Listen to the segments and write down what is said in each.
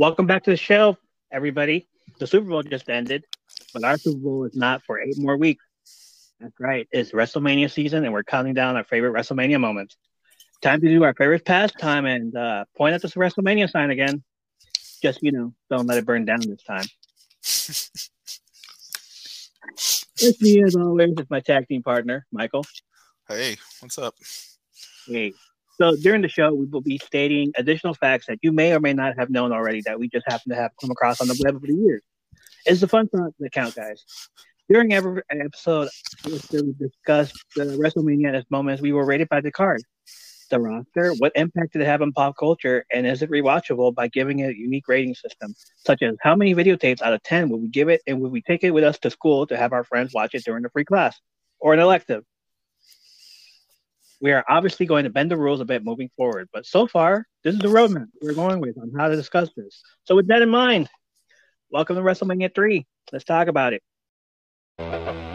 Welcome back to the show, everybody. The Super Bowl just ended, but our Super Bowl is not for eight more weeks. That's right. It's WrestleMania season, and we're counting down our favorite WrestleMania moments. Time to do our favorite pastime and uh, point at this WrestleMania sign again. Just, you know, don't let it burn down this time. With me, as always, is my tag team partner, Michael. Hey, what's up? Hey. So during the show, we will be stating additional facts that you may or may not have known already that we just happen to have come across on the web over the years. It's the fun part that count, guys. During every episode, we discussed the WrestleMania at its moments we were rated by the card, the roster, what impact did it have on pop culture, and is it rewatchable by giving it a unique rating system, such as how many videotapes out of 10 would we give it, and would we take it with us to school to have our friends watch it during the free class or an elective? We are obviously going to bend the rules a bit moving forward. But so far, this is the roadmap we're going with on how to discuss this. So with that in mind, welcome to WrestleMania 3. Let's talk about it.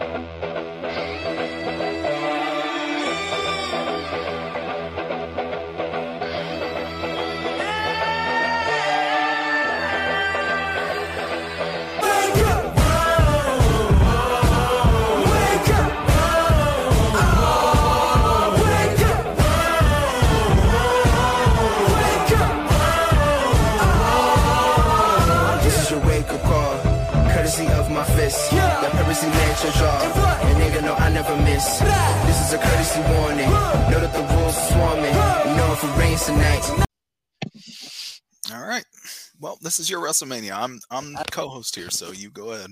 Tonight. All right. Well, this is your WrestleMania. I'm I'm the co-host here, so you go ahead.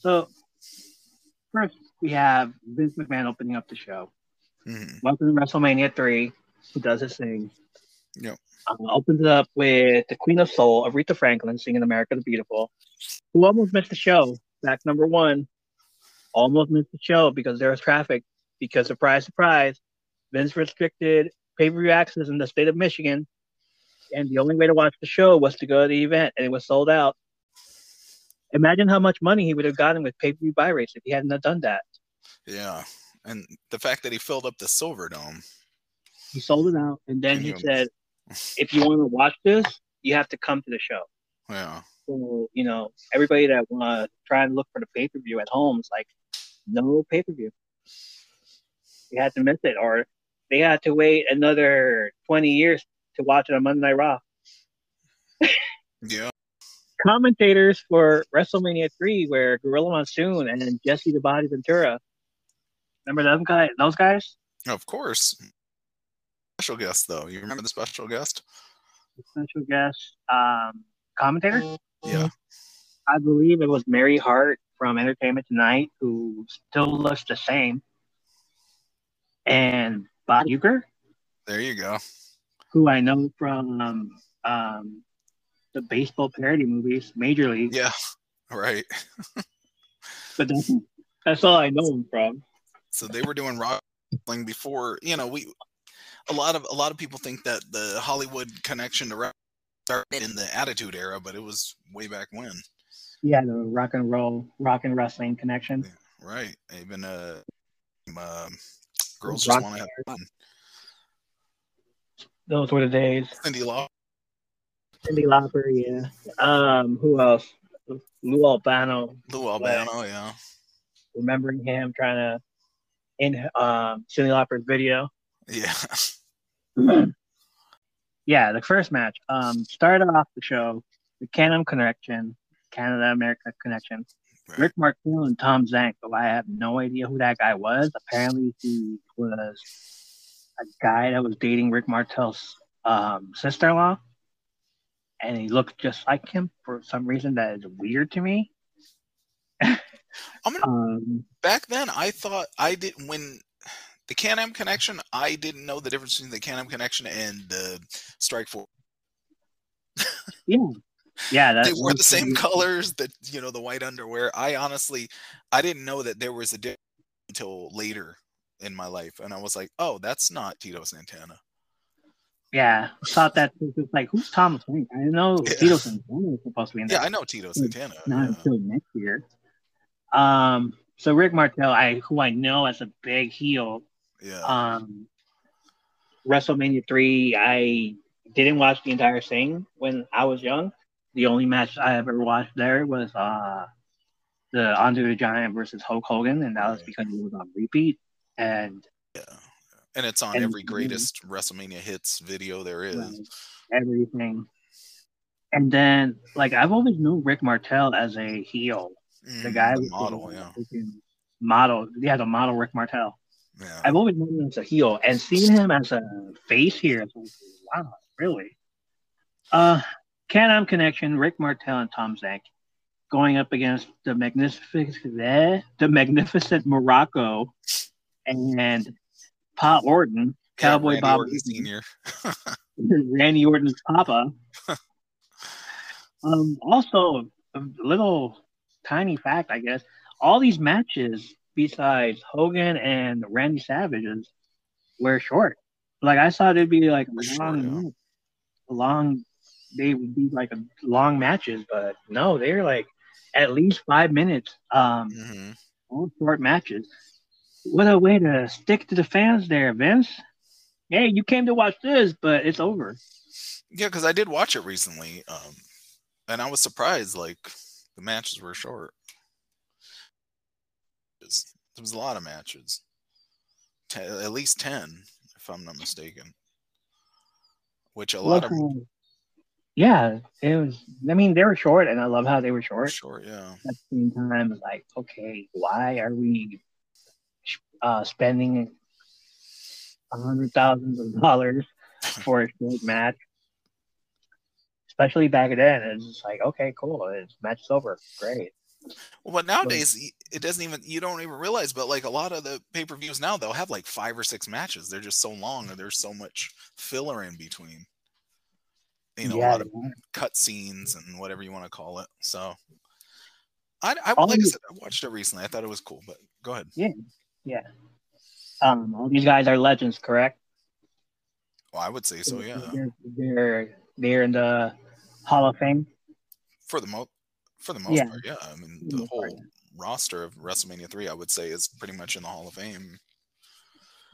So first we have Vince McMahon opening up the show. Mm-hmm. Welcome to WrestleMania 3. He does his thing. Yep. Um, opens it up with the Queen of Soul, Aretha Franklin, singing America the Beautiful, who almost missed the show. Back number one, almost missed the show because there was traffic. Because, surprise, surprise, Vince restricted pay per view access in the state of Michigan. And the only way to watch the show was to go to the event, and it was sold out. Imagine how much money he would have gotten with pay per view buy rates if he hadn't done that. Yeah. And the fact that he filled up the Silver Dome. He sold it out, and then he said, if you want to watch this, you have to come to the show. Yeah. So you know, everybody that want to try and look for the pay per view at home is like, no pay per view. You had to miss it, or they had to wait another twenty years to watch it on Monday Night Raw. yeah. Commentators for WrestleMania three were Gorilla Monsoon and Jesse the Body Ventura. Remember those guys? Those guys? Of course special guest though. You remember the special guest? The special guest um, commentator. Yeah, I believe it was Mary Hart from Entertainment Tonight, who still looks the same, and Bob Uecker. There you go. Who I know from um, um, the baseball parody movies, Major League. Yeah, right. but that's, that's all I know him from. So they were doing rock wrestling before, you know, we a lot of a lot of people think that the Hollywood connection to started in the Attitude Era, but it was way back when. Yeah, the rock and roll, rock and wrestling connection. Yeah, right. Even uh, uh girls just want to have fun. Those were the days. Cyndi Lauper. Cyndi Lauper, yeah. Um, who else? Lou Albano. Lou Albano, yeah. Remembering him trying to in um Cyndi Lauper's video. Yeah. yeah, the first match. Um, started off the show, the Can-Am connection, Canada America connection. Right. Rick Martel and Tom but I have no idea who that guy was. Apparently, he was a guy that was dating Rick Martel's um, sister-in-law, and he looked just like him for some reason that is weird to me. I'm gonna, um, back then, I thought I didn't when the Can-Am connection, I didn't know the difference between the Can-Am connection and the Strike Force. yeah. Yeah, they wore the same colors, That you know, the white underwear. I honestly I didn't know that there was a difference until later in my life. And I was like, oh, that's not Tito Santana. Yeah, I thought that was like, who's Thomas Wayne? I know yeah. Tito Santana was supposed to be in there. Yeah, I know Tito Santana. Not yeah. until next year. Um, so Rick Martel, I who I know as a big heel, yeah. Um, WrestleMania three, I didn't watch the entire thing when I was young. The only match I ever watched there was uh the Andre the Giant versus Hulk Hogan, and that was because it was on repeat. And yeah, and it's on And- every greatest WrestleMania hits video there is. Right. everything. And then, like, I've always known Rick Martel as a heel. The Mhm, guy the model, yeah, model. Yeah, the model Rick Martel. yeah. I've always known him as a heel, and seeing him as a face here, wow, really? Uh, Can-Am Connection, Rick Martel and Tom Zenk going up against the magnificent, the magnificent Muraco and Pat Orton, Cowboy Randy Bob Orton. Senior. Randy Orton's papa. um, also, a little tiny fact, I guess. All these matches, besides Hogan and Randy Savage's, were short. Like I thought it'd be like sure, yeah. long. They would be like a long matches, but no, they're like at least five minutes. Um, hmm all short matches. What a way to stick to the fans there, Vince. Hey, you came to watch this, but it's over. Yeah, because I did watch it recently, um, and I was surprised. Like the matches were short. There was a lot of matches, Te- at least ten, if I'm not mistaken. Which a lot of Look, uh, yeah, it was. I mean, they were short, and I love how they were short. short, yeah. At the same time, like, okay, why are we uh, spending a hundred thousands of dollars for a short match? Especially back then, it's just like, okay, cool, it's match over, great. Well, but nowadays it doesn't even you don't even realize. But like a lot of the pay per views now, they'll have like five or six matches. They're just so long, and there's so much filler in between. You know, a yeah, lot of cut scenes and whatever you want to call it. So, I, I All like I said, I watched it recently. I thought it was cool. But go ahead. yeah. Um, all these guys are legends, correct? Well, I would say so. Yeah, They're they're, they're in the Hall of Fame. for the most for the most Yeah. part. Yeah, I mean the the most part, whole roster of WrestleMania three, I would say, is pretty much in the Hall of Fame.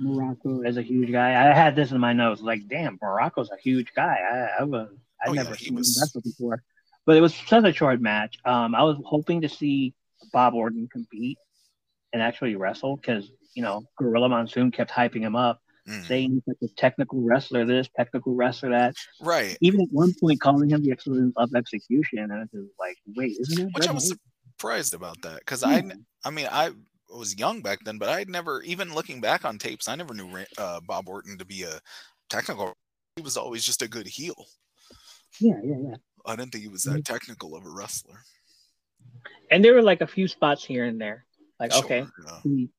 Muraco is a huge guy. I had this in my notes. Like, damn, Muraco's a huge guy. I, I was, I Oh, never he seen was- wrestle before, but it was such a short match. Um, I was hoping to see Bob Orton compete and actually wrestle because you know Gorilla Monsoon kept hyping him up, Mm. saying he's like a technical wrestler, this technical wrestler that. Right, Even at one point, calling him the excellence of execution, and it's just like, wait, isn't that which I was surprised about that because Yeah. I, I mean, I was young back then, but I'd never, even looking back on tapes, I never knew uh, Bob Orton to be a technical. He was always just a good heel. yeah, yeah, yeah. I didn't think he was Mm-hmm. that technical of a wrestler. And there were like a few spots here and there. Like, Sure, okay, yeah. he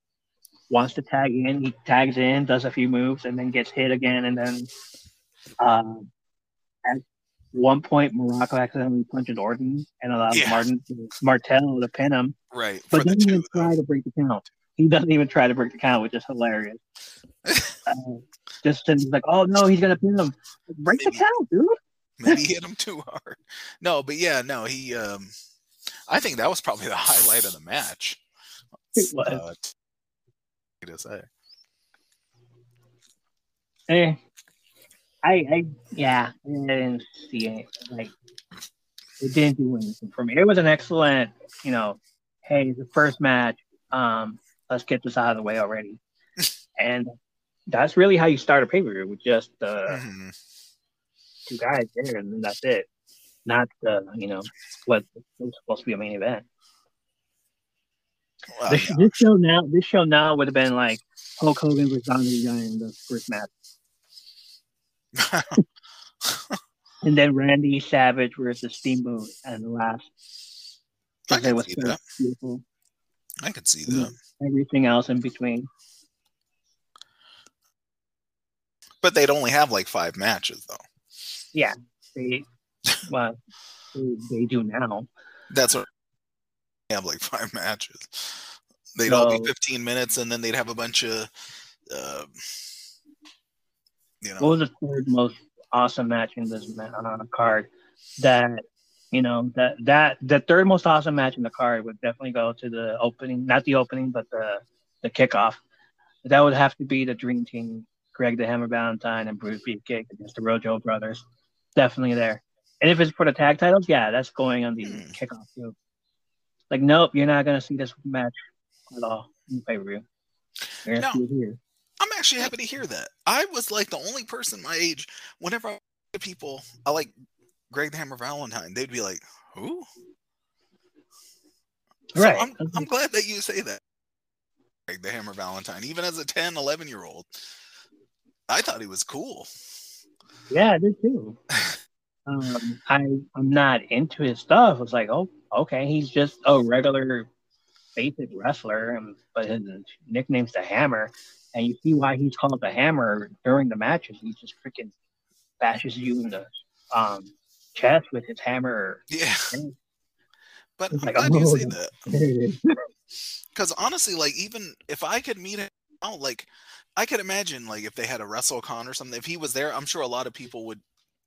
wants to tag in, he tags in, does a few moves, and then gets hit again. And then um, at one point, Muraco accidentally punches Orton and allows Yeah. Martin to, Martel to pin him, right. but doesn't even though. try to break the count. He doesn't even try to break the count, which is hilarious. uh, just he's like, oh no, he's gonna pin him. Break the count, dude. maybe he hit him too hard. No, but yeah, no, he. um I think that was probably the highlight of the match. It was. Uh, to say. Eh, I, I, yeah, I didn't see it. Like, it didn't do anything for me. It was an excellent, you know, hey, the first match. Um, let's get this out of the way already. and that's really how you start a pay per view with just uh, Mhm. two guys there, and then that's it. Not the, you know, what was supposed to be a main event. This, this show now, this show now would have been like Hulk Hogan versus Andre the Giant in the first match. And then Randy Savage versus Steamboat and the last. I can was see so that. beautiful. I could see that. Everything else in between. But they'd only have like five matches, though. Yeah, they, well, they, they do now. That's what they have like five matches. They'd all be 15 minutes, and then they'd have a bunch of, uh, you know, What was the third most awesome match in this man on a card? That you know that that the third most awesome match in the card would definitely go to the opening, not the opening, but the the kickoff. That would have to be the Dream Team Greg the Hammer Valentine and Bruce Beefcake against the Rougeau brothers. Definitely there. And if it's for the tag titles, yeah, that's going on the Hmm. kickoff too. Like, nope, you're not gonna see this match at all in pay per view. No. Actually happy to hear that. I was like the only person my age. Whenever I people, I like Greg the Hammer Valentine. They'd be like, "Who?" So Right. I'm, I'm glad that you say that. Greg the Hammer Valentine, even as a 10, 11 year old, I thought he was cool. Yeah, I did too. um, I I'm not into his stuff. It's like, oh, okay, he's just a regular, basic wrestler, but his nickname's the Hammer, and you see why he's called the Hammer during the matches. He just freaking bashes you in the um chest with his hammer. Yeah. But I'm like, glad you oh, say that. Because honestly, like even if I could meet him now, like I could imagine like if they had a WrestleCon or something, if he was there, I'm sure a lot of people would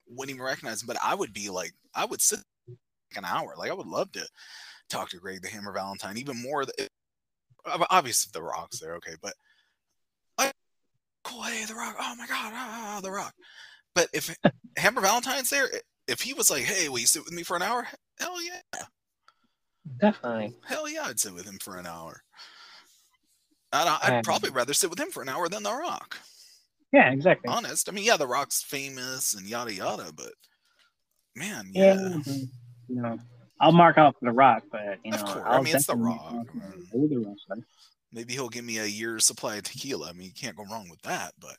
wouldn't even recognize him. But I would be like, I would sit like an hour. Like I would love to talk to Greg the Hammer Valentine, even more. th- Obviously, the Rock's there, okay, but cool. Hey, the Rock. Oh my God, ah, ah, ah the Rock. But if Hammer Valentine's there, if he was like, hey, will you sit with me for an hour? Hell yeah. Definitely. Hell yeah, I'd sit with him for an hour. I'd, I'd probably rather sit with him for an hour than The Rock. Yeah, exactly. Honest. I mean, yeah, The Rock's famous and yada yada, but man, Yeah, yeah. you know, I'll mark out the Rock, but you know, Of course. I I'll mean, it's The Rock, mark out for man. Mm. an older wrestler. Maybe he'll give me a year's supply of tequila. I mean, you can't go wrong with that. But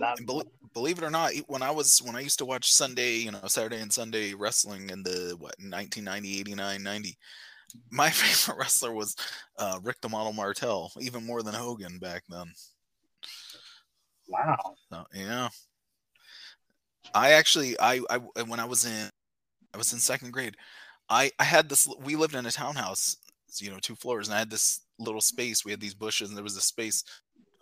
Not- and believe it or not, when I was when I used to watch Sunday, you know, Saturday and Sunday wrestling in the what 1990, 89, 90, my favorite wrestler was uh, Rick the Model Martel, even more than Hogan back then. wow. So, yeah. I actually, I, I, when I was in, I was in second grade. I, I had this. We lived in a townhouse, you know, two floors, and I had this little space. We had these bushes, and there was a space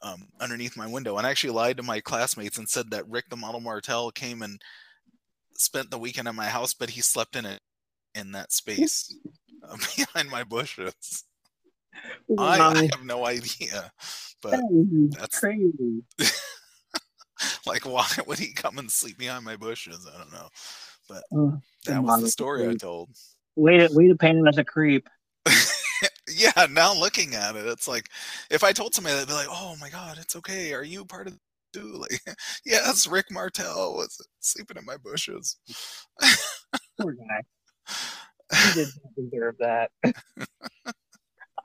um, underneath my window. And I actually lied to my classmates and said that Rick the Model Martel came and spent the weekend at my house, but he slept in it in that space uh, behind my bushes. I, Wow. I have no idea, but That that's- crazy. like why would he come and sleep behind my bushes i don't know Uh, that was the story i told way to way to paint him as a creep. Yeah now looking at it it's like if i told somebody they'd be like oh my god it's okay are you part of the do like yes rick martel was sleeping in my bushes Poor guy. He did not deserve that.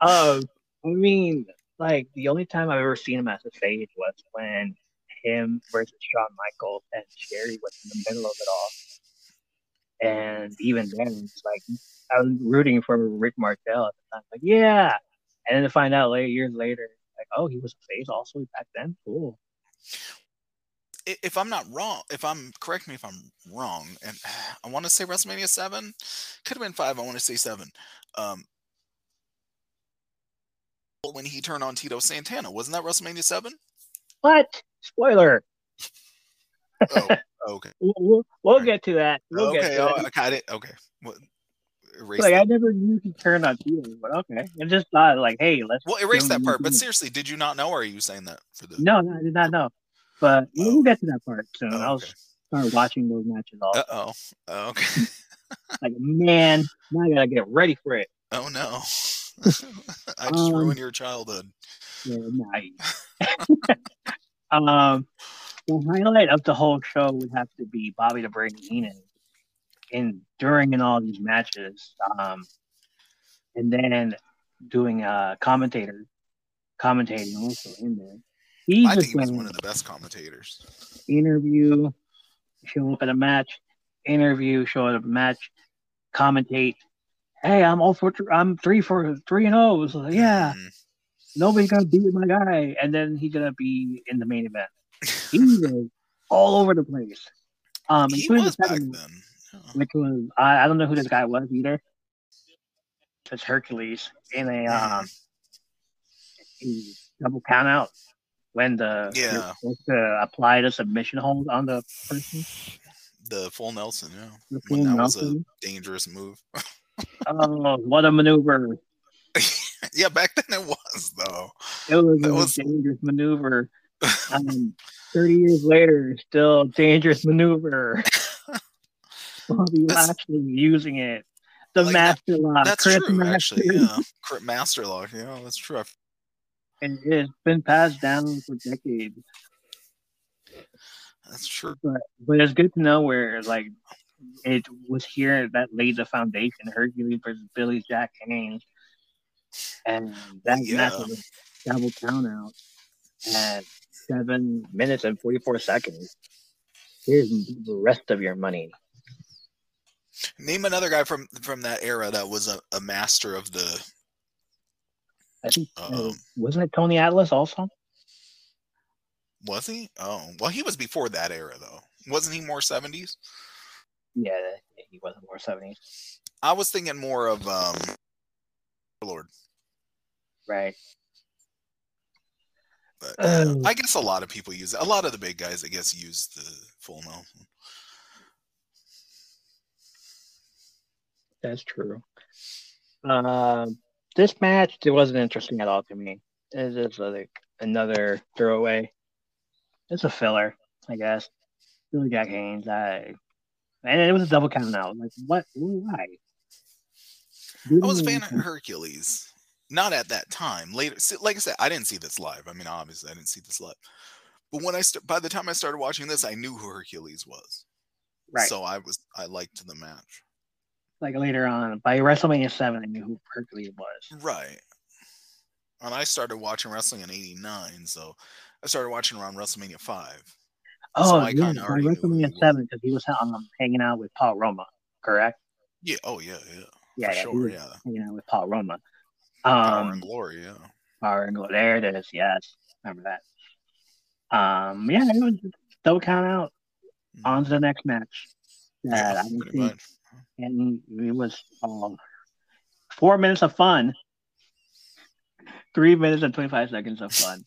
um, I mean, like the only time I've ever seen him as a face was when him versus Shawn Michaels and Sherry was in the middle of it all. And even then, it's like I was rooting for Rick Martel at the time. Like, yeah. And then to find out later, years later, like, oh, he was a face also back then. Cool. If i'm not wrong if i'm correct me if i'm wrong and i want to say wrestlemania 7 could have been 5 i want to say 7 um when he turned on tito santana wasn't that wrestlemania 7 What? Spoiler. oh okay We'll, we'll, we'll Right. get to that. We'll get okay, to oh, that. I got it. Okay. Well, erase Like that. I never knew he turned on Tito, but okay. I just thought like, hey, let's. Well, erase that part. But seriously, did you not know, or are you saying that for the? No, no, I did not know. But we'll Oh. get to that part soon. Oh, I'll okay. start watching those matches all. Uh oh. Oh, okay. like, man, now I gotta get ready for it. Oh no. I just Um, ruined your childhood. Yeah, nice. um, the highlight of the whole show would have to be Bobby the Brain Heenan, in during in all these matches. Um, and then doing a commentator, commentating also in there. He I just think he was one of the best commentators. interview, show up at a match, interview, show up at a match, commentate. Hey, I'm all for I'm three for three and oh. So yeah, Mm. nobody's gonna beat my guy, and then he's gonna be in the main event. He was all over the place. Um, he including was the back then. Yeah. which was I, I don't know who this guy was either. It's Hercules in a um a double count out when the Yeah. supposed to apply the submission hold on the person. The full Nelson. Yeah. The When full that was a dangerous move. Oh, what a maneuver! yeah, back then it was though. It was That a was- dangerous maneuver. Um, Thirty years later, still dangerous maneuver. Bobby That's- Lashley using it. The Like that- master lock. That's Chris true, actually. Yeah, Master Lock. Yeah, that's true. And it's been passed down for decades. That's true. But but it's good to know where like it was here that laid the foundation. Hercules versus Billy Jack Haynes, and that Yeah. match was double count out at seven minutes and forty four seconds. Here's the rest of your money. Name another guy from from that era that was a, a master of the. I think uh, Um, wasn't it Tony Atlas also? Was he? Oh, well, he was before that era though. Wasn't he more seventies? Yeah, he wasn't more seventies, I was thinking more of um, Lord. right? But Oh. I guess a lot of people use it. A lot of the big guys, I guess, use the full Nelson. That's true. Um, this match it wasn't interesting at all to me. It's just like another throwaway. It's a filler, I guess. Billy Jack Haynes, I and it was a double count out. Like what? Why? I was a fan of Hercules. Not at that time. Later, like I said, I didn't see this live. I mean, obviously, I didn't see this live. But when I st- by the time I started watching this, I knew who Hercules was. Right. So I was I liked the match. like later on, by WrestleMania seven, I knew who Hercules was. Right. And I started watching wrestling in '89, so I started watching around WrestleMania five. Oh, I yeah, kinda by already knew who he WrestleMania seven because he was um, hanging out with Paul Roma, correct? Yeah. Oh yeah. Yeah. Yeah, for yeah, sure. Yeah. hanging out with Paul Roma. Power Um, and glory. Yeah. Power and Glory. There it is. Yes, remember that. Um, yeah, it was double count out. On to the next match. That Yeah, I pretty think, much. and it was um, four minutes of fun. Three minutes and twenty five seconds of fun.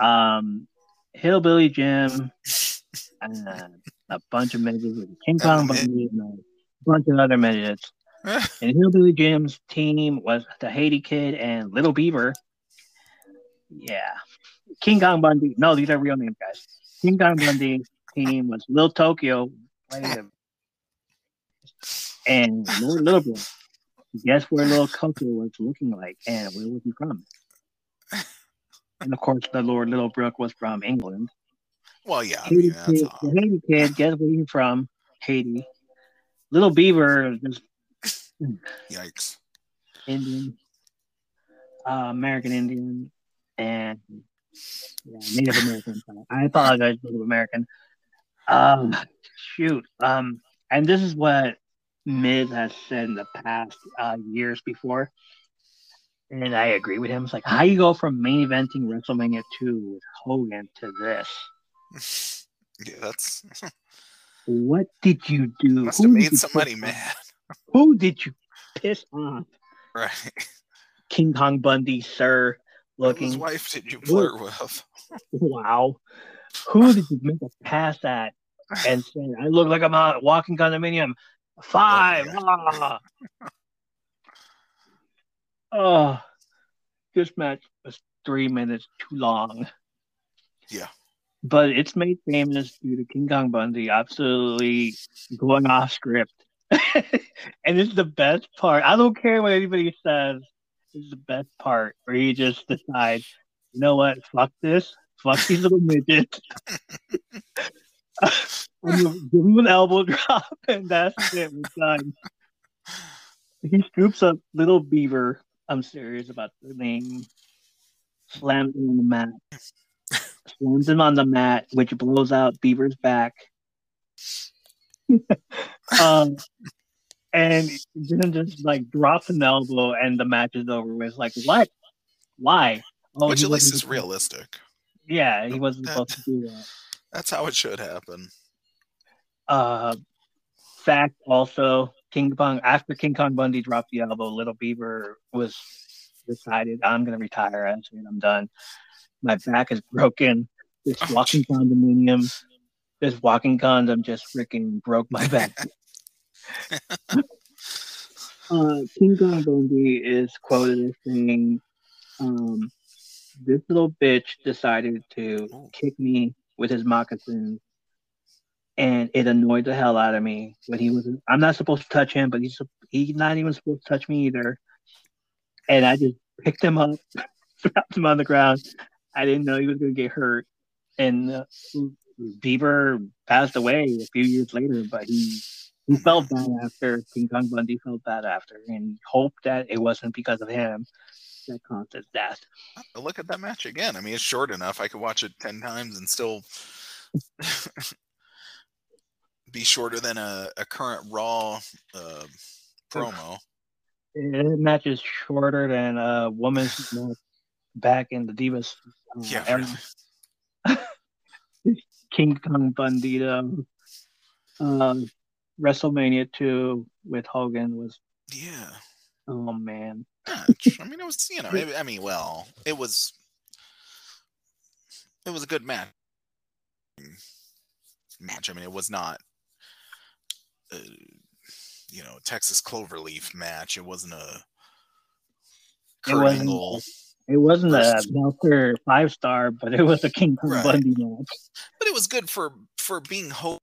Um, Hillbilly Jim and a bunch of midgets, King Kong And the mid- Bundy, and a bunch of other midgets. And Hillbilly Jim's team was the Haiti Kid and Little Beaver. Yeah. King Kong Bundy. No, these are real names, guys. King Kong Bundy team was Little Tokyo. Wait a minute. And Lord Little Boy. Guess where Little Tokyo was looking like and where was he from? And of course, the Lord Little Brook was from England. Well, yeah. I Haiti mean, that's kid, the Haiti kid, guess where he's from? Haiti. Little Beaver, just Yikes. Indian, uh, American Indian, and yeah, Native American. I apologize, Native American. Um, shoot. Um, and this is what Miz has said in the past uh, years before, and I agree with him. It's like how you go from main eventing WrestleMania two with Hogan to this. Yeah, that's What did you do? must Who have made you somebody piss off? mad. Who did you piss off? Right. King Kong Bundy, sir. Looking. Whose wife did you flirt with? Wow. Who did you make a pass at and say, I look like I'm out walking condominium? Five. Ah. Oh, this match was three minutes too long. Yeah. But it's made famous due to King Kong Bundy absolutely going off script. and it's the best part. I don't care what anybody says. This is the best part where he just decides, you know what? Fuck this. Fuck these little midgets. Give him an elbow drop, and that's it. We're done. He scoops up little beaver. I'm serious about the name. Slams him on the mat. Slams him on the mat, which blows out Beaver's back. um, and then just like drops an elbow, and the match is over with. Like what? Why? Oh, Which at least is realistic. Yeah, he wasn't That- supposed to do that. That's how it should happen. Uh, fact also, King Kong after King Kong Bundy dropped the elbow, Little Beaver was decided I'm gonna retire. I'm done. My back is broken. This walking condominium, this walking condom just freaking broke my back. uh, King Kong Bundy is quoted as saying, um, this little bitch decided to Ooh. kick me with his moccasins, and it annoyed the hell out of me when he was. I'm not supposed to touch him, but he's he's not even supposed to touch me either. And I just picked him up, dropped him on the ground. I didn't know he was going to get hurt, and uh, Beaver passed away a few years later, but he. He felt bad after King Kong Bundy felt bad after, and hoped that it wasn't because of him that caused his death. Look at that match again. I mean, it's short enough. I could watch it ten times and still be shorter than a, a current Raw uh, promo. That match is shorter than a woman's match back in the Divas uh, Yeah, era. King Kong Bandito. Um, WrestleMania 2 with Hogan was, Yeah. oh man. match. I mean, it was you know, it, I mean, well, it was it was a good match. Match. I mean, it was not, uh, you know, Texas Cloverleaf match. It wasn't a It Kurt Angle. It wasn't a Meltzer five star, but it was a King Kong Right. Bundy match. but it was good for for being Hogan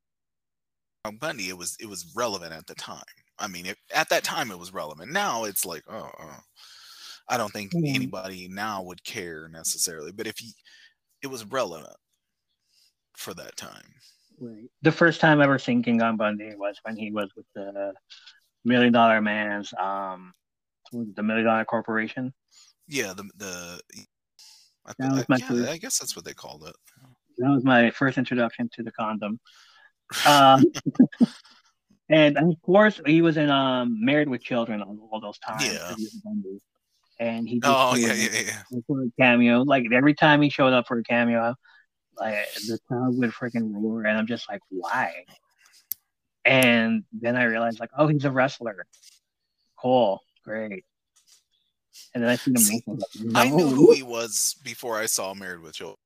Bundy. It was it was relevant at the time. I mean, it, at that time it was relevant. Now it's like, oh, oh. I don't think Yeah. anybody now would care necessarily. But if he, it was relevant for that time. Right. The first time I ever seen King Kong Bundy was when he was with the Million Dollar Man's, um, what was it, the Million Dollar Corporation. Yeah, the the. I, That was my yeah, I guess that's what they called it. That was my first introduction to the condom. Um, and of course, he was in um, Married with Children all, those times. Yeah. He was Bundy. And he did Oh yeah, yeah, yeah. for a cameo. Like every time he showed up for a cameo, like the crowd would freaking roar, and I'm just like, why? And then I realized, like, oh, he's a wrestler. Cool, great. And then I seen him. See, like, I knew who he was before I saw Married with Children.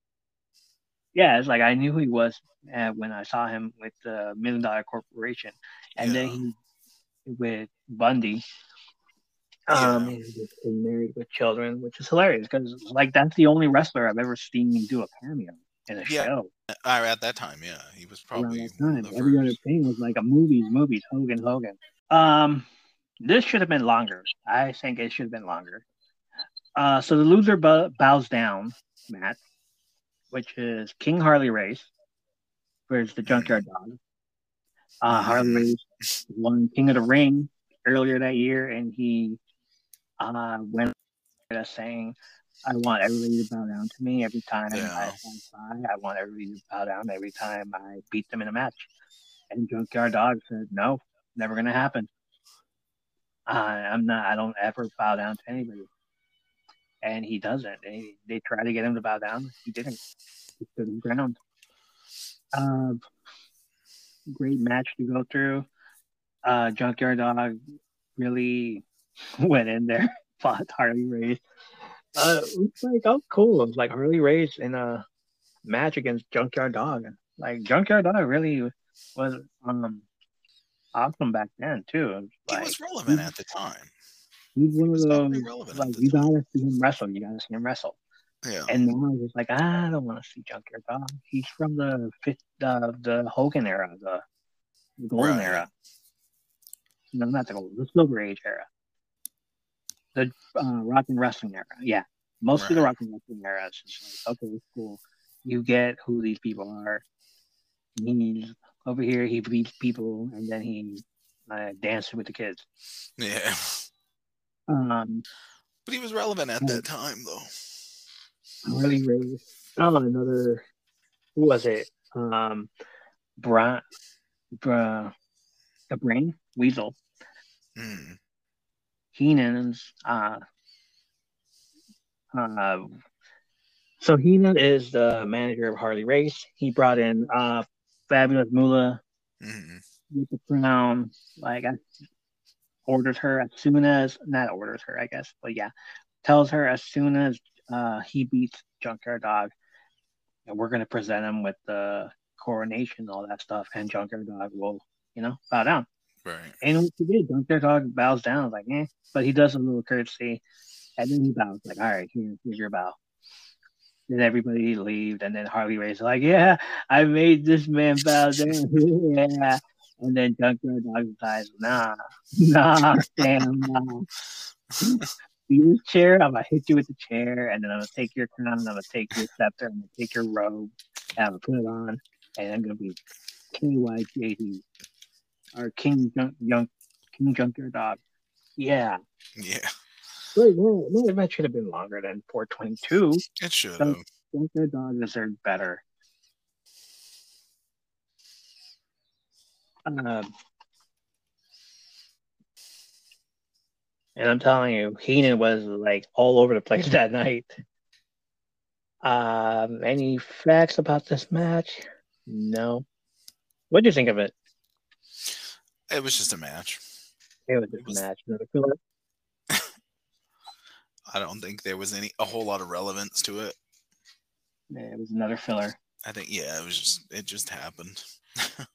yeah, it's like I knew who he was uh, when I saw him with the Million Dollar Corporation, and then he with Bundy. Um, he was married with children, which is hilarious because like that's the only wrestler I've ever seen do a cameo in a Yeah, show. Uh, at that time, yeah, he was probably time. Every other thing was like a movies, movies, Hogan, Hogan. Um, this should have been longer. I think it should have been longer. Uh, so the loser bow- bows down Matt, which is King Harley Race versus the Junkyard Dog. Uh, Harley Race won King of the Ring earlier that year, and he uh, went saying, "I want everybody to bow down to me every time I Yeah. pass by. I want everybody to bow down every time I beat them in a match." And Junkyard Dog said, "No, never gonna happen. Uh, I'm not. I don't ever bow down to anybody." And he doesn't. They, they try to get him to bow down. He didn't. He stood his ground. Uh, great match to go through. Uh, Junkyard Dog really went in there, fought Harley Race. Uh, it was like, oh, cool. Like Harley Race in a match against Junkyard Dog. Like Junkyard Dog really was um awesome back then too. Was He was relevant at the time. he's one of those definitely relevant at like you time. gotta see him wrestle. You gotta see him wrestle. Yeah, And now I'm just like, I don't want to see Junkyard Dog. He's from the fifth, uh, the Hogan era, the golden Right. era. No, not the golden, the Silver Age era. The uh, rock and wrestling era. Yeah, mostly the rock and wrestling era. It's just like, okay, cool. You get who these people are. He's over here. He beats people, and then he uh, dances with the kids. yeah. Um, But he was relevant at that time, though. Harley Race. Oh, another. Who was it? Um, Bra, Bra, the Brain Weasel. Mm. Heenan's. Uh, uh, so Heenan is the manager of Harley Race. He brought in uh, Fabulous Moolah Mm. with the crown. Like, I orders her as soon as not orders her, I guess, but yeah, tells her as soon as uh, he beats Junkyard Dog, and we're gonna present him with the coronation, all that stuff, and Junkyard Dog will, you know, bow down. Right. And what he did, Junkyard Dog bows down, like, eh, but he does a little courtesy, and then he bows, like, all right, here, here's your bow. Then everybody leaves, and then Harley Race like, "Yeah, I made this man bow down." yeah, and then Junkyard Dog decides, "Nah, nah, Sam, nah." this chair, I'm gonna hit you with the chair, and then I'm gonna take your crown, and I'm gonna take your scepter, I'm gonna take your robe, and I'm gonna put it on, and I'm gonna be KYJD, or King Junk, Young, King Junkyard Dog. Yeah. Yeah. Wait, no, no, that should have been longer than 422. It should have. Junkyard Dog deserved better. Um, And I'm telling you, Heenan was like all over the place that night. Um, any facts about this match? No. What do you think of it? It was just a match. It was just It was- a match. I don't think there was any a whole lot of relevance to it. Yeah, it was another filler. I think yeah, it was just it just happened.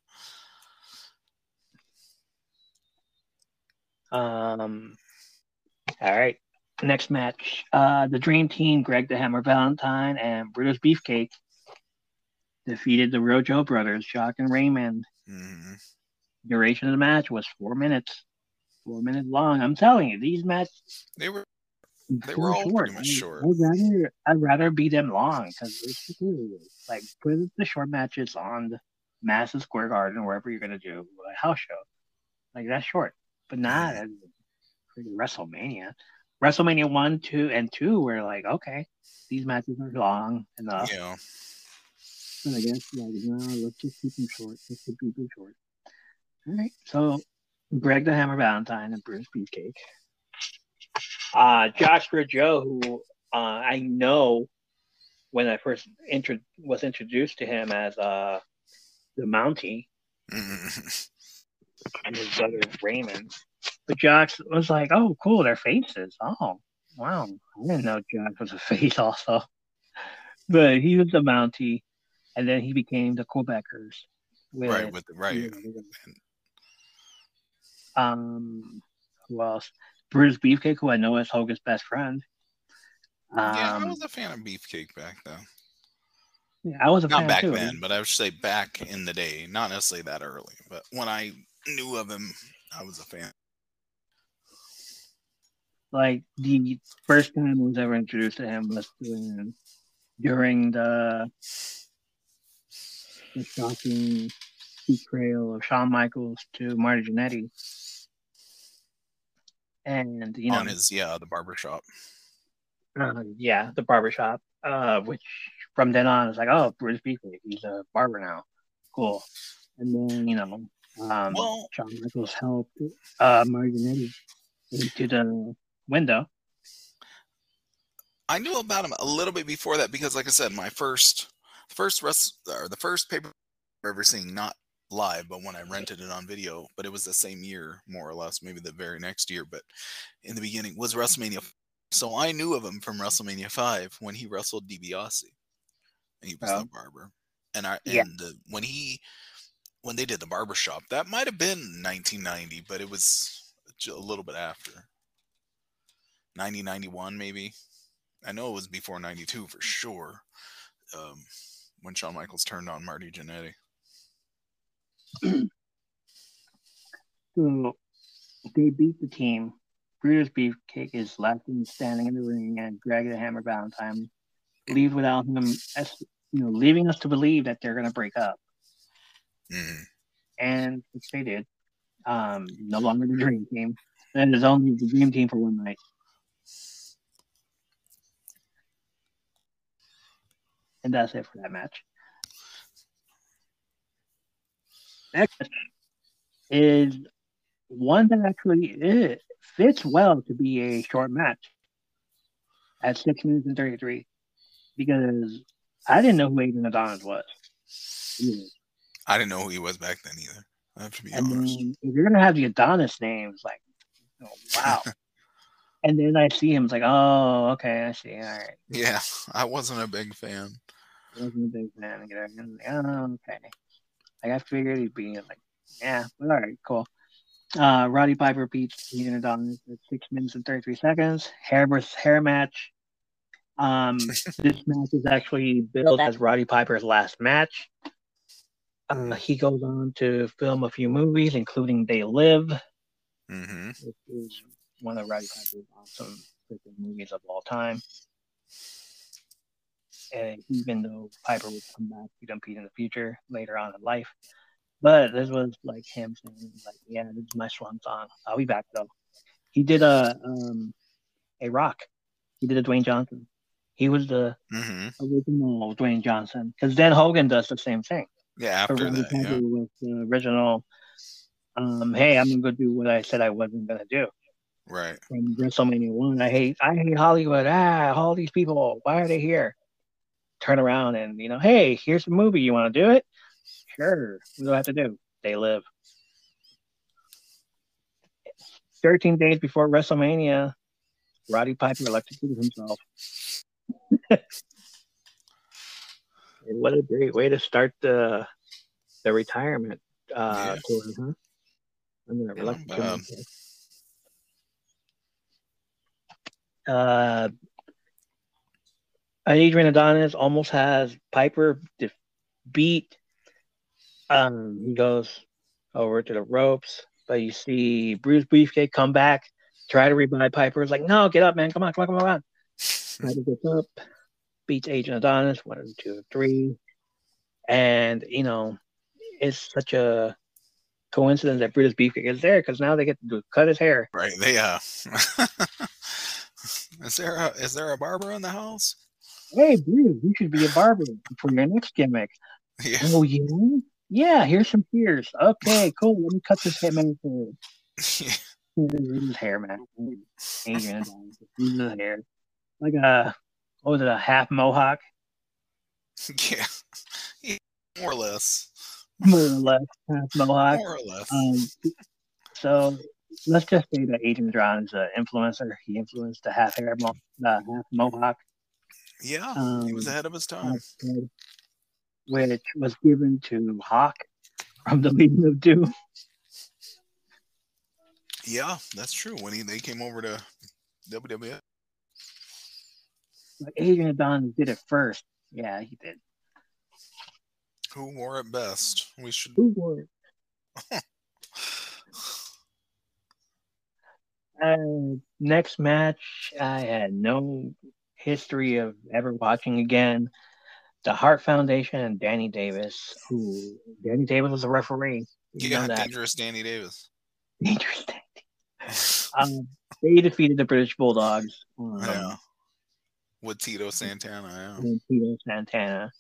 Um, all right. Next match. Uh, the Dream Team, Greg the Hammer Valentine and Brutus Beefcake defeated the Rougeau brothers, Jacques and Raymond. hmm Duration of the match was four minutes. Four minutes long. I'm telling you, these matches They were They were all pretty much short. I'd rather I'd rather be them long because like put the short matches on the Madison Square Garden or wherever you're gonna do a house show. Like that's short, but not Mm-hmm. WrestleMania. WrestleMania one, two, and two were like okay, these matches are long enough. know But I guess like no, let's just keep them short. Let's just keep them short. All right. So Greg the Hammer Valentine and Bruce Beefcake. Uh Joshua Joe, who uh, I know when I first intro- was introduced to him as uh the Mountie and his brother Raymond. But Josh was like, Oh, cool, they're faces. Oh, wow. I didn't know Josh was a face also. But he was the Mountie and then he became the Quebecers. With, right with the right. you know, um, who else? Bruce Beefcake, who I know is Hogan's best friend. Um, yeah, I was a fan of Beefcake back then. yeah, I was a Not fan back too. then, but I would say back in the day. Not necessarily that early, but when I knew of him, I was a fan. Like the first time I was ever introduced to him was during, during the the shocking betrayal of Shawn Michaels to Marty Jannetty. And you know, on his yeah the barbershop. Uh, yeah, the barbershop. Uh, which from then on, it's like, oh, Bruce Beefcake, he's a barber now. Cool. And then, you know, um, Well- Shawn Michaels helped uh, Marty Jannetty into the window. I knew about him a little bit before that because, like I said, my first first rest or the first paper I've ever seen, not live, but when I rented it on video, but it was the same year, more or less, maybe the very next year, but in the beginning was WrestleMania. So I knew of him from WrestleMania five when he wrestled DiBiase, and he was Oh. the barber. And I Yeah. and the, when he when they did the barbershop, that might have been 1990, but it was a little bit after 90, 91 maybe. I know it was before 92 for sure. Um, when Shawn Michaels turned on Marty Jannetty. So they beat the team. Brutus Beefcake is left and standing in the ring, and Greg the Hammer Valentine leave without him, as, you know, leaving us to believe that they're going to break up. Mhm. and which they did. Um, no longer the dream team. And it's only the dream team for one night. And that's it for that match. Next is one that actually it fits well to be a short match at six minutes and thirty three. Because I didn't know who Adrian Adonis was. either. I didn't know who he was back then either. I have to be And honest. then if you're gonna have the Adonis names, like, oh, wow. and then I see him, it's like, oh, okay, I see. All right, Yeah, I wasn't a big fan. I wasn't a big fan. of. I'm like, oh, okay. Like I figured he'd be like, yeah, but all right, cool. Uh, Roddy Piper beats Ethan Adonis at six minutes and thirty three seconds. Hair versus hair match. Um, this match is actually billed as Roddy Piper's last match. Uh, he goes on to film a few movies, including They Live, Mm-hmm. which is one of Roddy Piper's awesome movies of all time. And even though Piper would come back to compete in the future later on in life, but this was like him saying, like, "Yeah, this is my swan song. I'll be back though." He did a um a Rock. He did a Dwayne Johnson. He was the Mm-hmm. original Dwayne Johnson because then Hogan does the same thing. Yeah, after that, yeah. was the original. Um, hey, I'm gonna go do what I said I wasn't gonna do Right. from WrestleMania one. I hate I hate Hollywood. Ah, all these people. Why are they here? Turn around and you know, hey, here's a movie. You want to do it? Sure. What do I have to do? They live. Thirteen days before WrestleMania, Roddy Piper electrocuted himself. What a great way to start the the retirement uh, Yeah. tour, huh? I'm gonna Yeah, um. Uh, Adrian Adonis almost has Piper beat. Um, he goes over to the ropes, but you see Bruce Beefcake come back, try to revive Piper. It's like, no, get up, man. Come on, come on, come on. Piper gets up, beats Adrian Adonis, one, two, three. And, you know, it's such a coincidence that Brutus Beefcake is there because now they get to cut his hair. Right. They uh. is there a is there a barber in the house? Hey, Bruce, you should be a barber for your next gimmick. Yeah. Oh, yeah? Yeah, here's some shears. Okay, cool. Let me cut this hair, man. Here's his hair, man. Adrian Adonis. Here's hair. Like a, what was it, a half mohawk? yeah. Yeah, More or less. More or less, half mohawk. More or less. Um, so let's just say that Adrian Adonis is an influencer. He influenced the half hair, mo- the half mohawk. Yeah. he was um, ahead of his time. which was given to Hawk from the Legion of Doom. Yeah, that's true. When he they came over to WWF. But Adrian Adonis did it first. Yeah, he did. Who wore it best? We should. Who wore it? Uh, next match, I had no history of ever watching again. The Hart Foundation and Danny Davis, who Danny Davis was a referee. You Yeah, that. dangerous Danny Davis. Dangerous Danny. Um, they defeated the British Bulldogs. Um, yeah. With Tito Santana. Yeah. Tito Santana.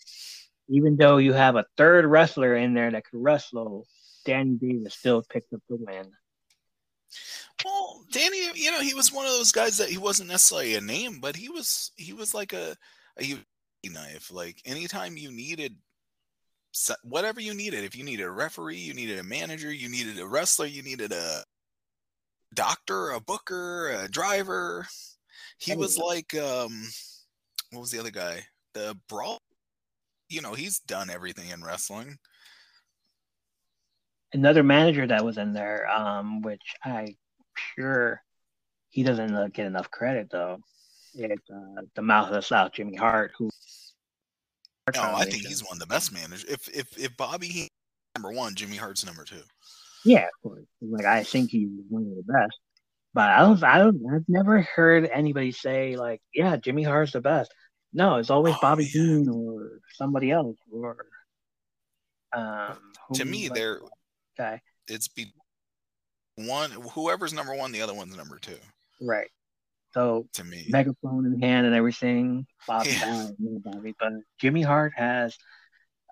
Even though you have a third wrestler in there that could wrestle, Danny Davis still picked up the win. Well, Danny, you know, he was one of those guys that he wasn't necessarily a name, but he was he was like a a knife. Like anytime you needed whatever you needed, if you needed a referee, you needed a manager, you needed a wrestler, you needed a doctor, a booker, a driver. He was like um what was the other guy? The brawl. You know, he's done everything in wrestling. Another manager that was in there, um, which I sure he doesn't uh, get enough credit though. It's uh, the mouth of the South, Jimmy Hart, who. No, I think he's one of the best managers. If if if Bobby Heenan's number one, Jimmy Hart's number two. Yeah, of course. Like I think he's one of the best. But I don't, I don't, I've never heard anybody say like, yeah, Jimmy Hart's the best. No, it's always Oh, Bobby yeah. Dean or somebody else or. Um, To me, like, they're okay, it's be one whoever's number one, the other one's number two. right. So To me, megaphone in hand and everything. Bobby, Yeah. uh, Bobby, but Jimmy Hart has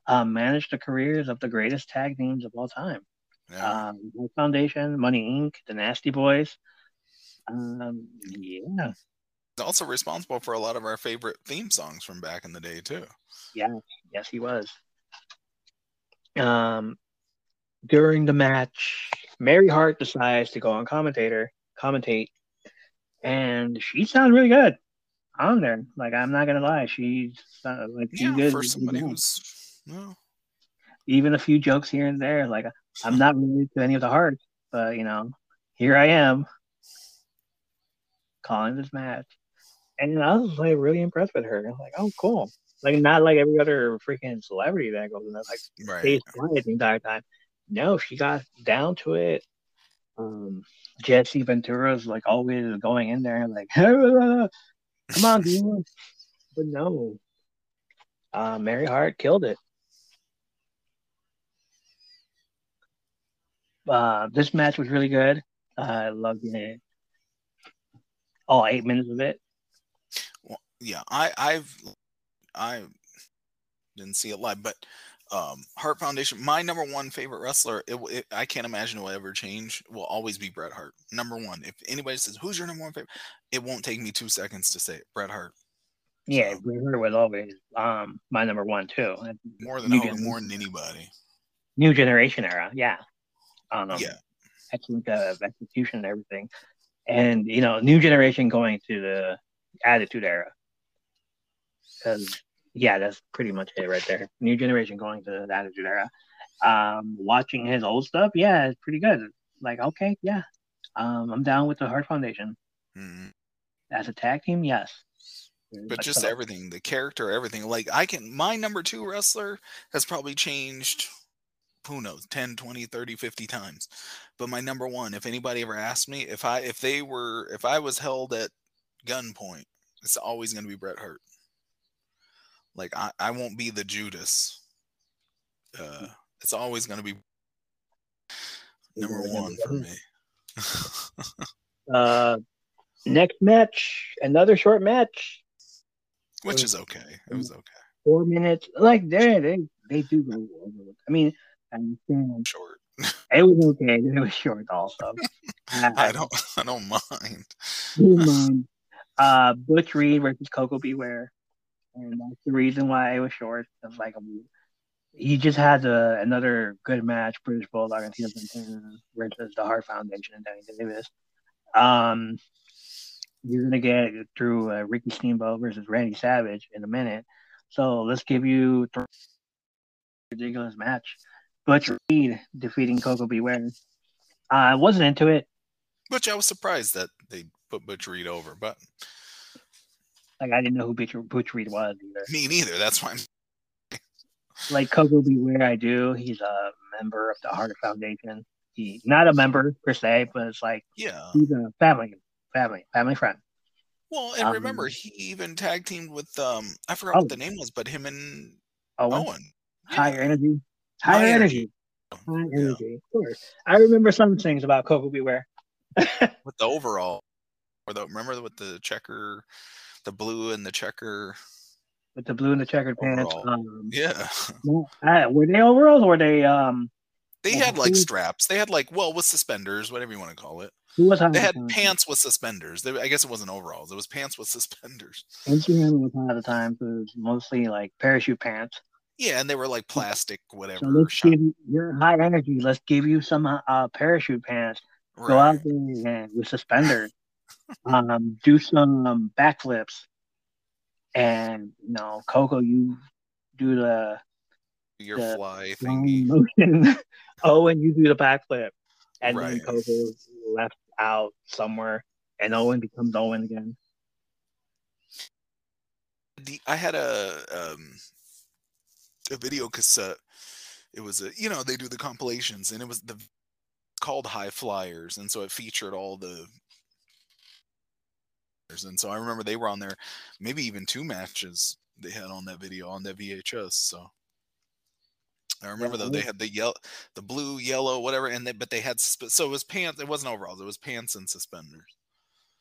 um, managed the careers of the greatest tag teams of all time. yeah. Um, Foundation, Money Inc., the Nasty Boys. Um, yeah, he's also responsible for a lot of our favorite theme songs from back in the day too. Yeah, yes, he was. Um, during the match, Mary Hart decides to go on commentator, commentate, and she sounds really good on there. Like I'm not gonna lie, she's uh, like she's Yeah, good. for she's somebody who's no, even a few jokes here and there. Like I'm not related to any of the Harts, but you know, here I am calling this match. and I was like really impressed with her. I was like, oh, cool. Like not like every other freaking celebrity that goes in there, like Right. stays quiet the entire time. No, she got down to it. Um, Jesse Ventura's like always going in there, like, come on, dude. But no, uh, Mary Hart killed it. Uh, this match was really good. I loved it. All eight minutes of it. yeah i i've i didn't see it live but um hart foundation my number one favorite wrestler it, it, i can't imagine it will ever change will always be bret hart number one if anybody says who's your number one favorite it won't take me two seconds to say it bret hart Yeah, So- Bret Hart was always um my number one too. more than Hogan, more than anybody New generation era, yeah. Um, yeah excellent uh, execution and everything, and you know, new generation going to the Attitude Era. Because yeah, that's pretty much it right there. New generation going to the Attitude Era. Um, watching his old stuff, yeah, it's pretty good. Like, okay, yeah, um, I'm down with the Hart Foundation Mhm. as a tag team. Yes, but just so. everything the character everything like i can my number two wrestler has probably changed who knows 10 20 30 50 times but my number one if anybody ever asked me if i if they were if i was held at gunpoint it's always going to be bret hart like i i won't be the judas uh it's always going to be number one for me Uh, next match, another short match, which is okay it was okay four minutes. Like they they they do go over. I mean, I understand short it was okay. It was short also. i don't i don't mind don't mind. Uh, Butch Reed versus Koko B. Ware, and that's the reason why it was short. It's like he just had a, another good match, British Bulldog Tito Santana versus the Hart Foundation and Danny Davis. Um, you're gonna get through uh, Ricky Steamboat versus Randy Savage in a minute. So let's give you ridiculous match. Butch Reed defeating Koko B. Ware. I wasn't into it. Butch, i was surprised that they put butch reed over but Like I didn't know who Butch, Butch Reed was either. me neither that's why i'm like Koko B. Ware, I do. He's a member of the Hart Foundation. He not a member per se, but it's like yeah he's a family, family, family friend. Well, and Um, remember, he even tag teamed with um I forgot Oh. what the name was, but him and Oh, Owen. higher energy, higher High energy, high energy. Of course, I remember some things about Koko B. Ware. with the overall, or the remember with the checker, the blue and the checker. With the blue and the checkered pants. Um, Yeah, uh, were they overalls or were they? Um, they Yeah, had like straps. They had like well with suspenders, whatever you want to call it. was They had time? pants with suspenders. They, I guess it wasn't overalls. It was pants with suspenders. Hammer was on at the time, so it was mostly like parachute pants. Yeah, and they were like plastic, whatever. So let's shot- give you, you're high energy. Let's give you some uh, parachute pants. Go out there and with suspenders, um, do some um, backflips, and you know, Koko, you do the Your the fly thingy. motion. Owen, you do the backflip, and then Right. Koko left out somewhere, and Owen becomes Owen again. the I had a um a video cassette. It was a you know they do the compilations and it was the called High Flyers and so it featured all the and so I remember they were on there maybe even two matches they had on that video on that VHS so I remember though they had the yellow the blue yellow whatever and they but they had so it was pants it wasn't overalls it was pants and suspenders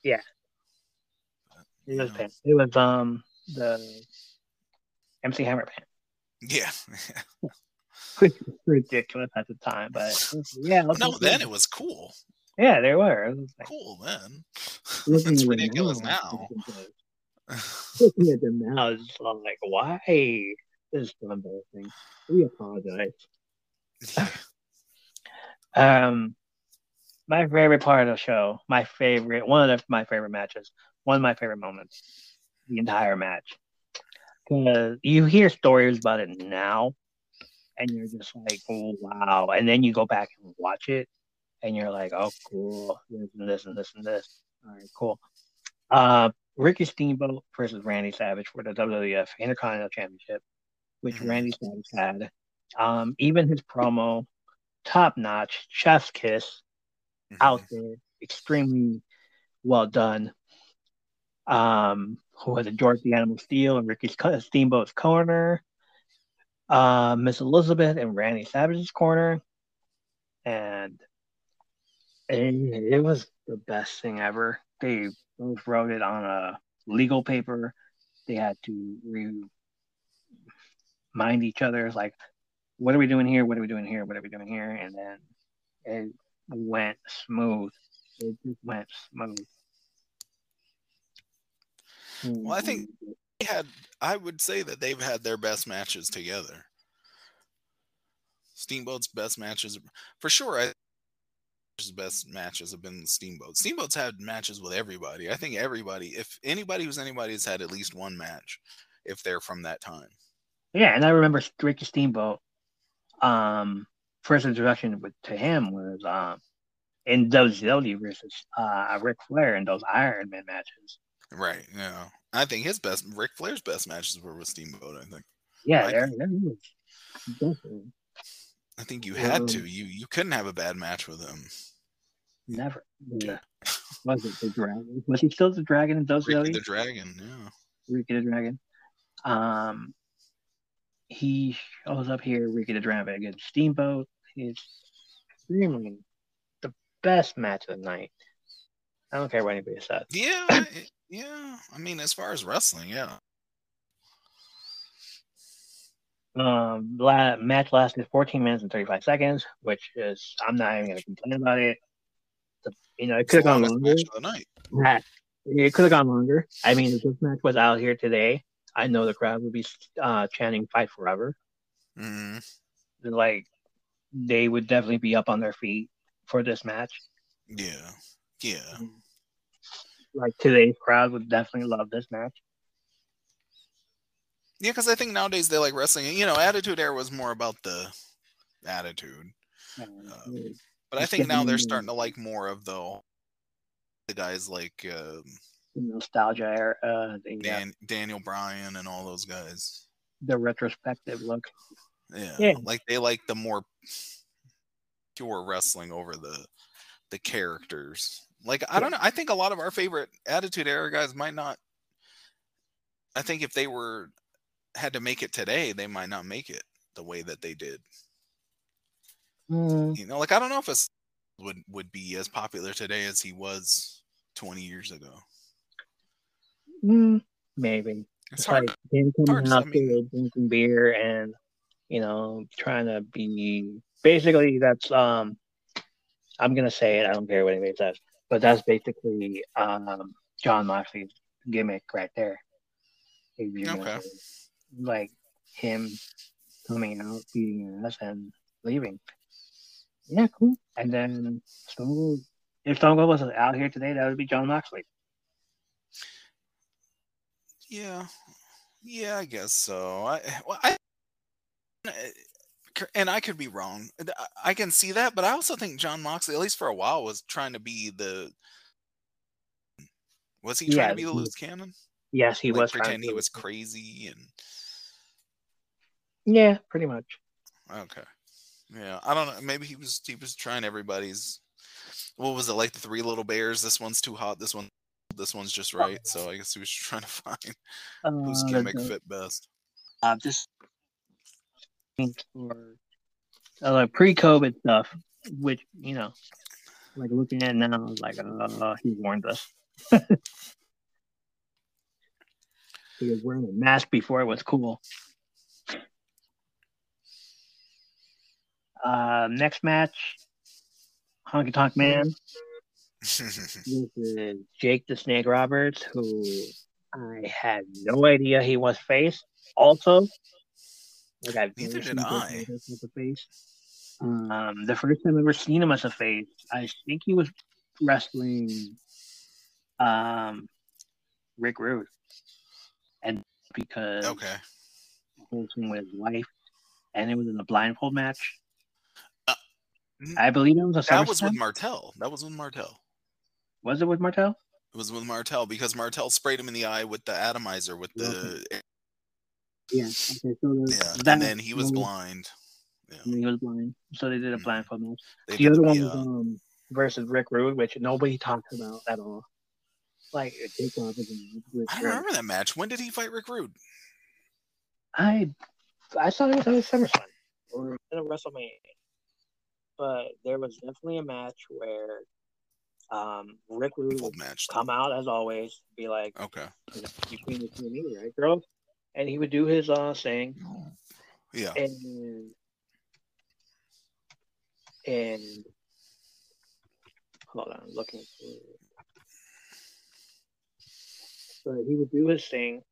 Yeah. But, It was know, pants. It was um the MC Hammer pants, yeah which was ridiculous at the time, but yeah. no then it was cool yeah, they were. It was like, cool then. looking it's ridiculous now, now. looking at them now is just like, why? This is so embarrassing. We apologize. Um, my favorite part of the show, my favorite, one of the, my favorite matches, one of my favorite moments, the entire match. Because you hear stories about it now, and you're just like, wow. And then you go back and watch it, and you're like, oh, cool. This and this and this and this. All right, cool. Uh, Ricky Steamboat versus Randy Savage for the WWF Intercontinental Championship, which Mhm. Randy Savage had. Um, even his promo, top notch, chef's kiss, Mhm. out there, extremely well done. Um, who was it? George the Animal Steele and Ricky Steamboat's corner. Uh, Miss Elizabeth and Randy Savage's corner, and it, it was the best thing ever. They wrote it on a legal paper. They had to remind each other, like, what are we doing here? What are we doing here? What are we doing here? And then it went smooth. It just went smooth. Well, I think- They had I would say that they've had their best matches together. Steamboat's best matches for sure. I his best matches have been Steamboat. Steamboat's had matches with everybody. I think everybody, if anybody who's anybody, has had at least one match, if they're from that time. Yeah, and I remember Ricky Steamboat. Um, first introduction with to him was um in WCW versus uh Ric Flair in those Iron Man matches. Right. Yeah. I think his best, Ric Flair's best matches were with Steamboat. I think. Yeah, Right. there, there he is. Definitely. I think you had to. Um, You you couldn't have a bad match with him. Never. Yeah. Was it the dragon? Was he still the dragon in WCW? the Dragon. Yeah. Ricky the Dragon. Um, he shows up here, Ricky the Dragon against Steamboat. It's extremely the best match of the night. I don't care what anybody says. Yeah. yeah. I mean, as far as wrestling, yeah. Um, la- match lasted 14 minutes and 35 seconds, which is I'm not even gonna complain about it. The, you know, it could have gone longer. match of the night. It could have gone longer. I mean, if this match was out here today, I know the crowd would be uh, chanting "Fight Forever." Mhm. Like they would definitely be up on their feet for this match. Yeah. Yeah. Like today's crowd would definitely love this match. Yeah, because I think nowadays they like wrestling. You know, Attitude Era was more about the attitude, Uh, but I think now they're starting to like more of the the guys like uh, nostalgia era, uh, the, uh, Dan, Daniel Bryan and all those guys. the retrospective look. Yeah, Yeah. like they like the more pure wrestling over the the characters. Like I don't know. I think a lot of our favorite Attitude Era guys might not. I think if they were had to make it today, they might not make it the way that they did. Mm, You know, like I don't know if it's would would be as popular today as he was 20 years ago. mm, maybe. It's It's hard. like him hard I there drinking beer and you know trying to be basically that's um I'm gonna say it. I don't care what anybody says, but that's basically um Jon Moxley's gimmick right there. If you're gonna Okay. Like him coming out, beating ass, and leaving. Yeah, cool. And then Stone Cold, if Stone Cold was out here today, that would be Jon Moxley. Yeah, yeah, I guess so. I well, I and I could be wrong. I- I can see that, but I also think Jon Moxley, at least for a while, was trying to be the. Was he trying Yeah, to be the loose cannon? Yes, he like was pretend he was crazy and Yeah, pretty much. okay, yeah. I don't know. Maybe he was he was trying everybody's. What was it like the three little bears? This one's too hot. This one, this one's just right. So I guess he was trying to find whose Uh, gimmick the- fit best. uh, just for uh, like pre-COVID stuff, which you know, like looking at now, like, uh, he warned us. he was wearing a mask before it was cool. Uh, next match, Honky Tonk Man This is Jake the Snake Roberts, who I had no idea he was face. Also, like I've Neither did I. A face. Um, the first time I ever seen him as a face, I think he was wrestling um, Rick Rude, and because okay. wrestling with his wife, and it was in a blindfold match. Uh, I believe it was a That was with Martel. That was with Martel. was it with Martel? It was with Martel because Martel sprayed him in the eye with the atomizer with the Yeah. Okay. So yeah, that and then he was blind. Yeah. he was blind. So they did a Mhm. blindfold match. They The other the, one was uh, um versus Rick Rude, which nobody talks about at all. Like Jake Roberts and Rick I don't remember that match. When did he fight Rick Rude? I I saw it was at SummerSlam or in a WrestleMania, but there was definitely a match where um Rick Rude Full would match. come out as always, be like, Okay. "You queen of me, right, girls?" And he would do his uh thing, Yeah. and and hold on, I'm looking for it. But he would do his thing,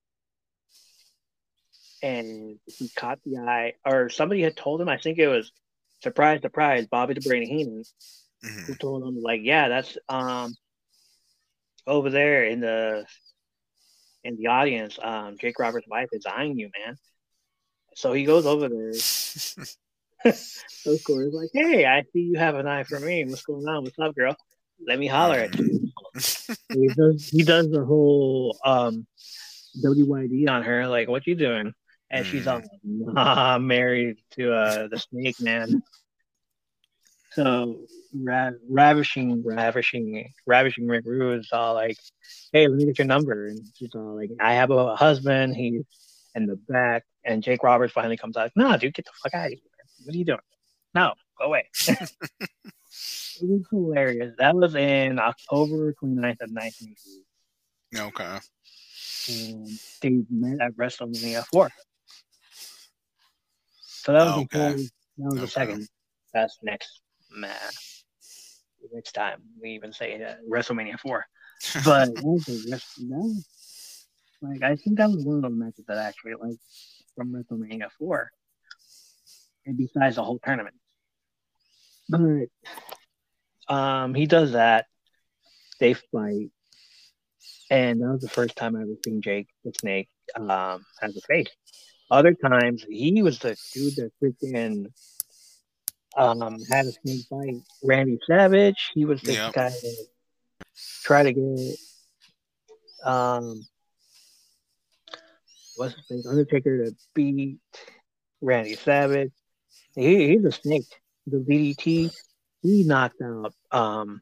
and he caught the eye, or somebody had told him. I think it was surprise, surprise, Bobby the Brain Heenan, Mhm. who told him like, yeah, that's um over there in the in the audience. Um, Jake Roberts' wife is eyeing you, man. So he goes over there. Of course, like, hey, I see you have an eye for me. What's going on? What's up, girl? Let me holler at you. He does he does the whole um WYD on her, like, what you doing? And she's all nah, married to uh the snake man. So ra- ravishing, ravishing, ravishing Rick Rude is all like, "Hey, let me get your number." And she's all like, "I have a husband. He's in the back." And Jake Roberts finally comes out, "No, dude, get the fuck out of here! What are you doing? No, go away." it was hilarious. That was in October 29th of 1980. okay. And they met at WrestleMania 4. So that was Okay. that was the second. That's next match. Next time we even say uh, WrestleMania 4. But that was a rest- that was- like I think that was one of the matches that I actually like from WrestleMania 4. And besides the whole tournament. But um he does that. They fight. And that was the first time I ever seen Jake the Snake um as a face. Other times he was the dude that freaking um had a snake fight Randy Savage. He was the Yep. guy that tried to get um what's his name? Undertaker to beat Randy Savage. He, he's a snake. The DDT, he knocked out um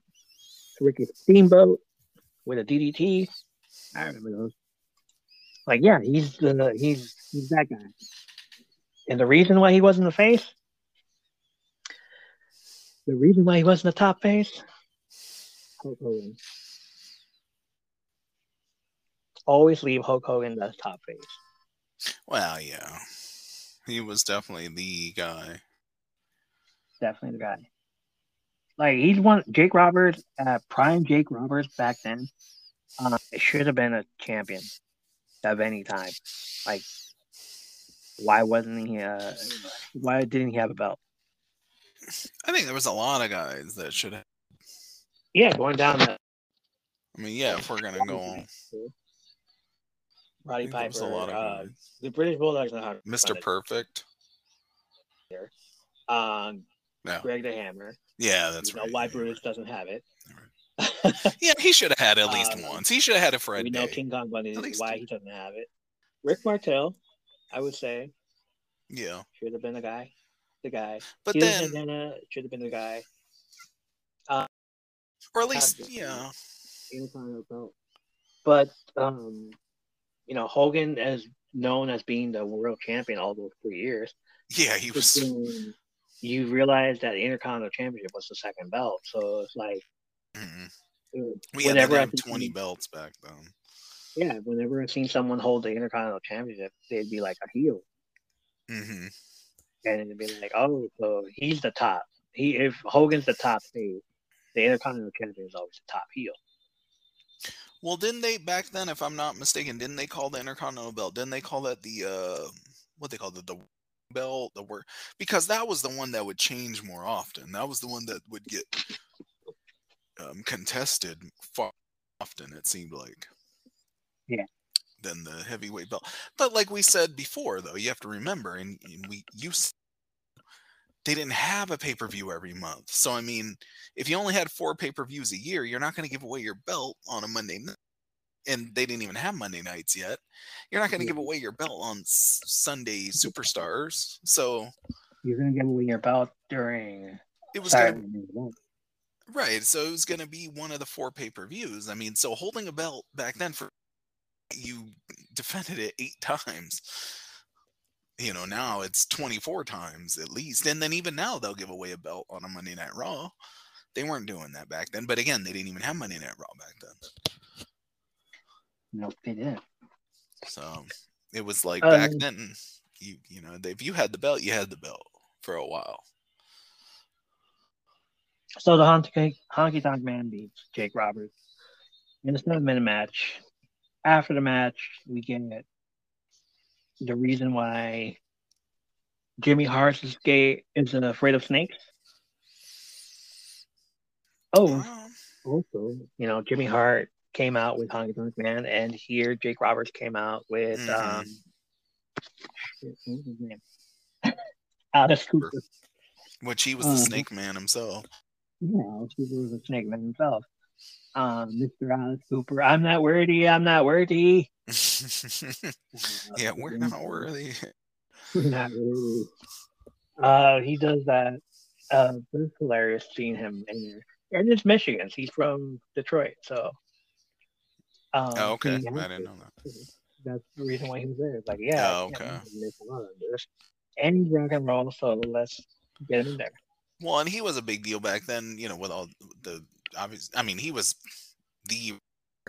Ricky Steamboat with a DDT. I remember those. Like, yeah, he's the he's he's that guy. And the reason why he wasn't the face, the reason why he wasn't the top face, Hulk Hogan. Always leave Hulk Hogan as top face. Well, yeah. He was definitely the guy. Definitely the guy. Like he's one Jake Roberts, uh, prime Jake Roberts back then. Uh, should have been a champion of any time. Like, why wasn't he? Uh, why didn't he have a belt? I think there was a lot of guys that should have. Yeah, going down the I mean, yeah, if we're gonna go on, Roddy there was a lot of uh, the British Bulldogs know how to Mr. Perfect. um, Yeah, Greg the Hammer. Yeah, that's you know right. why yeah, Bruce doesn't have it. right. Yeah, he should have had at least Um, once. He should have had it for a we know Day. King Kong Bundy least why he doesn't have it. Rick Martel, I would say, Yeah, should have been the guy. The guy. but then, Santana should have been the guy. or at least, yeah. But um, you know, Hogan is known as being the world champion all those three years. yeah, he was. You realize that the Intercontinental Championship was the second belt, so it's like Mhm. uh, We had whenever see twenty belts back then. yeah, whenever I've seen someone hold the Intercontinental Championship, they'd be like a heel, hmm and it'd be like, oh, so he's the top. He if Hogan's the top face, the Intercontinental Championship is always the top heel. Well, didn't they back then, if I'm not mistaken, didn't they call the Intercontinental belt? Didn't they call that the uh, what they called it, the belt, the work? Because that was the one that would change more often. That was the one that would get um, contested far often. It seemed like. Yeah. Than the heavyweight belt, but like we said before, though, you have to remember, and, and we you they didn't have a pay per view every month. So I mean, if you only had four pay per views a year, you're not going to give away your belt on a Monday night. And they didn't even have Monday nights yet. You're not going to give away your belt on Sunday Superstars. So You're gonna give away your belt during it was gonna, right. So it was going to be one of the four pay per views. I mean, so holding a belt back then for you defended it eight times. You know, now it's 24 times at least. And then even now they'll give away a belt on a Monday Night Raw. They weren't doing that back then. But again, they didn't even have Monday Night Raw back then. Nope, they didn't. So it was like back Um, then, you you know, if you had the belt, you had the belt for a while. So the honky honky tonk man beats Jake Roberts in a seven minute match. After the match, we get the reason why Jimmy Hart is gay is afraid of snakes. Oh, also, you know, Jimmy Hart came out with Tonk Man, and here Jake Roberts came out with Mhm. um, shit, what was his name? Alice Cooper. which he was the Uh, Snake Man himself. Yeah, Alice Cooper was a snake man himself. Um, Mr. Alice Cooper, I'm not worthy. I'm not worthy. yeah, we're not worthy. We're not worthy. Uh, he does that. Uh, it's hilarious seeing him in there. And it's Michigan. He's from Detroit, so. Um, Oh, okay. he I didn't know that. That's the reason why he was there. It's like, yeah, Oh, okay. believe he makes a lot of this. And rock and roll, so let's get him in there. Well, and he was a big deal back then, you know, with all the obvious. I mean, he was the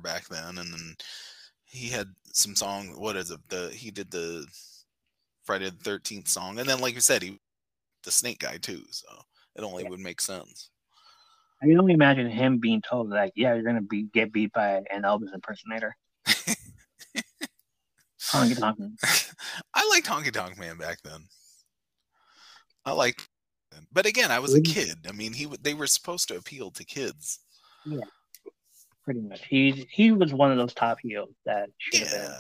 back then, and then he had some song. What is it? The he did the Friday the Thirteenth song, and then, like you said, he the Snake guy too. So it only would make sense. I can only imagine him being told like, "Yeah, you're gonna be get beat by an Elvis impersonator." Honky tonk man. I liked Honky Tonk Man back then. I liked, but again, I was a kid. I mean, he they were supposed to appeal to kids. Yeah, pretty much. He he was one of those top heels that should have been,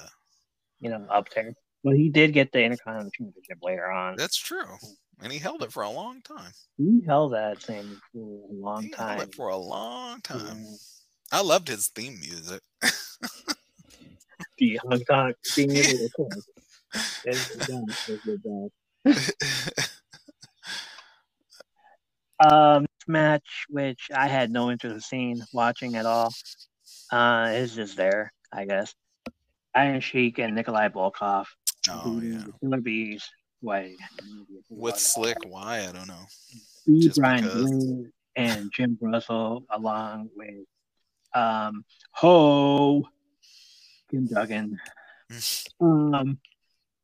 you know, up there. But he did get the Intercontinental Championship later on. that's true, and he held it for a long time. He held that thing for a long He held time. it for a long time. Yeah. I loved his theme music. The Hong Kong thing is of course. It's the best, it's the best. Um, match, which I had no interest in seeing, watching at all, uh, is just there, I guess. Iron Sheik and Nikolai Volkov. oh yeah, the Killer Bees. Wait, with Slick. Why I don't know. Just Brian because. And Jim Brunzell, along with um, Ho, Jim Duggan, um,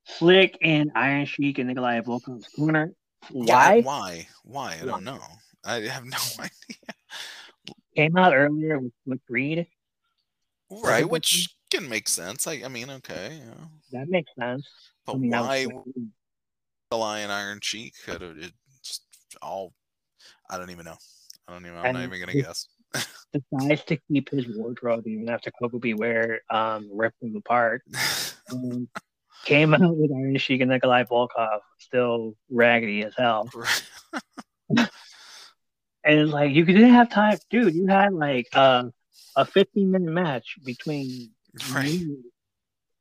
Slick and Iron Sheik and Nikolai Volkov's corner. Yeah, Why? why? Why? I don't know. I have no idea. Came out earlier with Slick Reed. Right, which can make sense. I, I mean, okay, yeah. That makes sense. but I mean, why. The Lion Iron Cheek could it just all? I don't even know. I don't even. I'm And not even gonna this- guess. decides to keep his wardrobe even after Koko B. Ware um, ripped him apart. Um, came out with Iron Sheik and Nikolai Volkov, still raggedy as hell. And it's like you didn't have time, dude. You had like uh, a 15 minute match between right, you